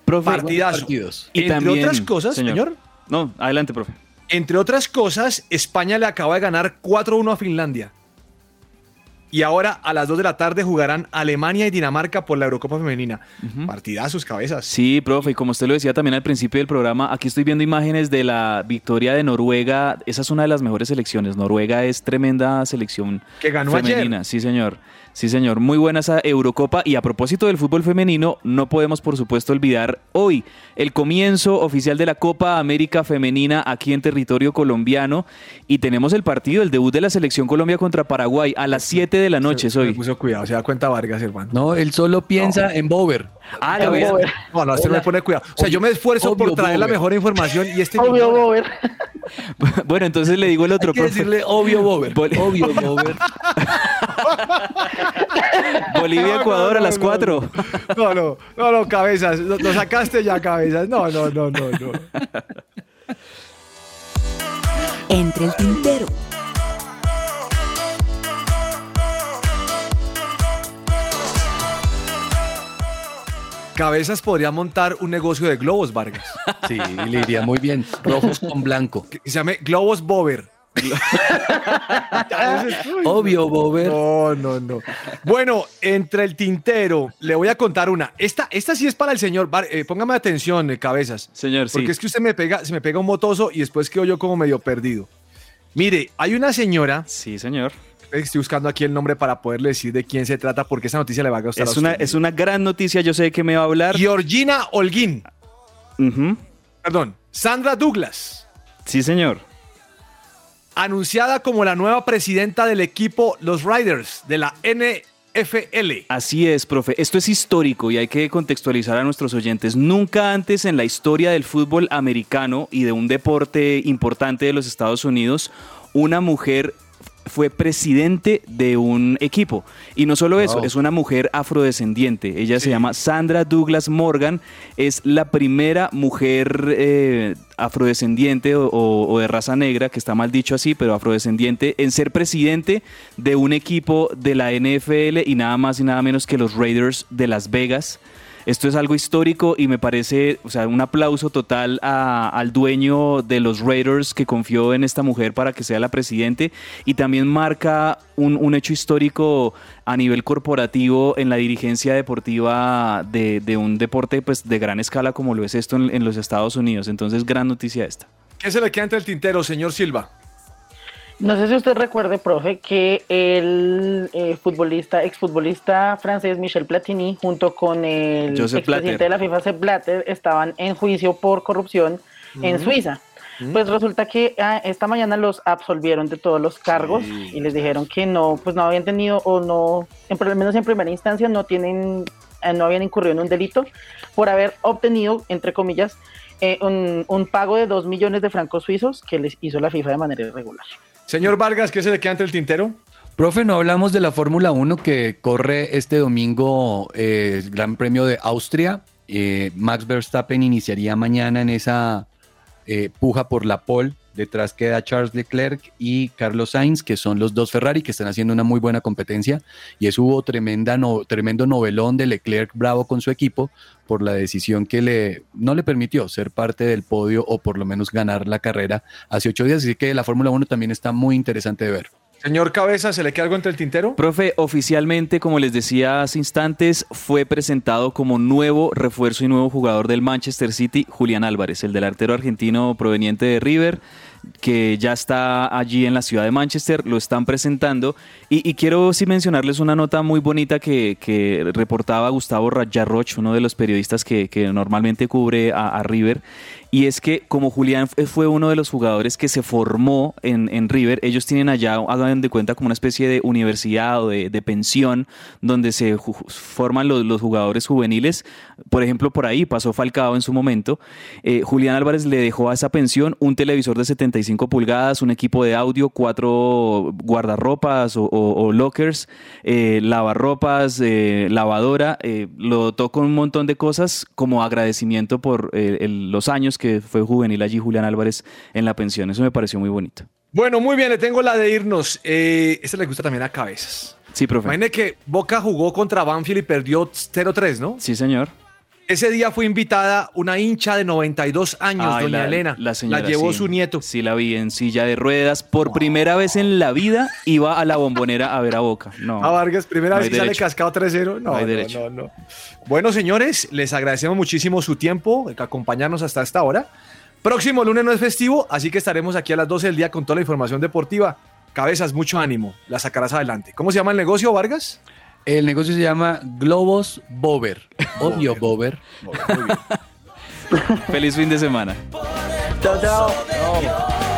S12: Profe,
S9: Partidazo.
S12: partidos.
S9: Entre
S12: también,
S9: otras cosas, señor.
S12: No, adelante, profe.
S9: Entre otras cosas, España le acaba de ganar 4-1 a Finlandia. Y ahora a las 2 de la tarde jugarán Alemania y Dinamarca por la Eurocopa Femenina. Partidazos, cabezas.
S12: Sí, profe, y como usted lo decía también al principio del programa, aquí estoy viendo imágenes de la victoria de Noruega. Esa es una de las mejores selecciones. Noruega es tremenda selección
S9: Que ganó
S12: femenina. Sí, señor. Sí, señor. Muy buena esa Eurocopa. Y a propósito del fútbol femenino, no podemos, por supuesto, olvidar hoy el comienzo oficial de la Copa América Femenina aquí en territorio colombiano. Y tenemos el partido, el debut de la selección Colombia contra Paraguay a las 7 de la noche.
S9: Se
S12: hoy.
S9: puso cuidado, se da cuenta Vargas, hermano.
S10: No, él solo piensa en Bober.
S12: Ah, la
S9: ves.
S12: Bober.
S9: No, no, este me pone cuidado. O sea, yo me esfuerzo por
S10: Obvio
S9: traer la
S10: Bober.
S9: mejor información y este.
S11: Obvio, Bober.
S12: Bueno, entonces le digo el otro,
S10: Hay que
S12: profe.
S10: decirle obvio Bober.
S12: Bol-
S10: Obvio Bober.
S12: Bolivia-Ecuador a las 4.
S9: No, no, no, no, cabezas. Lo, lo sacaste ya, cabezas. No, no, no, no, no.
S20: Entre el tintero.
S9: Cabezas podría montar un negocio de globos, Vargas.
S10: Sí, le iría muy bien. Rojos con blanco.
S9: Que se llame Globos Bober.
S10: Obvio Bober.
S9: No, no, no. Bueno, entre el tintero, le voy a contar una. Esta, esta sí es para el señor. Eh, póngame atención, eh, cabezas.
S12: Señor, sí.
S9: Porque es que usted me pega, se me pega un motoso y después quedo yo como medio perdido. Mire, hay una señora.
S12: Sí, señor.
S9: Estoy buscando aquí el nombre para poderle decir de quién se trata, porque esa noticia le va a gustar
S12: Es
S9: a
S12: una, es una gran noticia, yo sé de qué me va a hablar.
S9: Georgina Holguín. Perdón, Sandra Douglas.
S12: Sí, señor.
S9: Anunciada como la nueva presidenta del equipo Los Riders de la NFL.
S12: Así es, profe. Esto es histórico y hay que contextualizar a nuestros oyentes. Nunca antes en la historia del fútbol americano y de un deporte importante de los Estados Unidos, una mujer fue presidente de un equipo. Y no solo eso,
S10: Wow.
S12: es una mujer afrodescendiente. Ella se llama Sandra Douglas Morgan. Es la primera mujer eh, afrodescendiente o, o- o de raza negra, que está mal dicho así, pero afrodescendiente, en ser presidente de un equipo de la NFL y nada más y nada menos que los Raiders de Las Vegas. Esto es algo histórico y me parece, o sea, un aplauso total al dueño de los Raiders que confió en esta mujer para que sea la presidente y también marca un, hecho histórico a nivel corporativo en la dirigencia deportiva de, un deporte pues, de gran escala como lo es esto en, en los Estados Unidos. Entonces, gran noticia esta.
S9: ¿Qué se le queda entre el tintero, señor Silva?
S11: No sé si usted recuerde, profe, que el eh, futbolista, exfutbolista francés Michel Platini, junto con el expresidente de la FIFA, Sepp Blatter, estaban en juicio por corrupción en. Suiza. Pues resulta que ah, esta mañana los absolvieron de todos los cargos y les dijeron que no, pues no habían tenido o no, en, por lo menos en primera instancia, no tienen, eh, no habían incurrido en un delito por haber obtenido, entre comillas, eh, un, un pago de 2 millones de francos suizos que les hizo la FIFA de manera irregular.
S9: Señor Vargas, ¿qué se le queda entre el tintero?
S10: Profe, no hablamos de la Fórmula 1 que corre este domingo eh, el Gran Premio de Austria. Eh, Max Verstappen iniciaría mañana en esa eh, puja por la pole. Detrás queda Charles Leclerc y Carlos Sainz, que son los dos Ferrari que están haciendo una muy buena competencia. Y eso hubo tremenda no- tremendo novelón de Leclerc bravo con su equipo por la decisión que le, no le permitió ser parte del podio o por lo menos ganar la carrera hace ocho días. Así que la Fórmula 1 también está muy interesante de ver.
S9: Señor Cabeza, ¿se le queda algo entre el tintero?
S12: Profe, oficialmente, como les decía hace instantes, fue presentado como nuevo refuerzo y nuevo jugador del Manchester City, Julián Álvarez, el delantero argentino proveniente de River. Que ya está allí en la ciudad de Manchester, lo están presentando. Y, quiero sí mencionarles una nota muy bonita que, que reportaba Gustavo Rayarroch, uno de los periodistas que, que normalmente cubre a, River. Y es que como Julián fue uno de los jugadores que se formó en, River, ellos tienen allá, hagan de cuenta, como una especie de universidad o de, pensión donde se forman los, jugadores juveniles. Por ejemplo, por ahí pasó Falcao en su momento. Eh, Julián Álvarez le dejó a esa pensión un televisor de 75 pulgadas, un equipo de audio, cuatro guardarropas o, o- o lockers, eh, lavarropas, eh, lavadora. eh, lo dotó con un montón de cosas como agradecimiento por el- los años que fue juvenil allí Julián Álvarez en la pensión. Eso me pareció muy bonito.
S9: Bueno, muy bien, le tengo la de irnos. Esta le gusta también a Cabezas.
S12: Sí, profe.
S9: Imagine que Boca jugó contra Banfield y perdió 0-3, ¿no?
S12: Sí, señor.
S9: Ese día fue invitada una hincha de 92 años,
S12: Ay,
S9: doña
S12: la-
S9: Elena.
S12: La, señora,
S9: llevó
S12: sí.
S9: su nieto.
S12: Sí, la vi en silla de ruedas. Por primera vez en la vida iba a la bombonera a ver a Boca. No.
S9: A Vargas, primera
S12: No
S9: vez que sale cascado 3-0. No,
S12: No hay
S9: no,
S12: derecho.
S9: no, no. Bueno, señores, les agradecemos muchísimo su tiempo, acompañarnos hasta esta hora. Próximo lunes no es festivo, así que estaremos aquí a las 12 del día con toda la información deportiva. Cabezas, mucho ánimo, la sacarás adelante. ¿Cómo se llama el negocio, Vargas?
S10: El negocio se llama Globos Bober. Obvio, Bober.
S12: Feliz fin de semana.
S11: Chao, chao.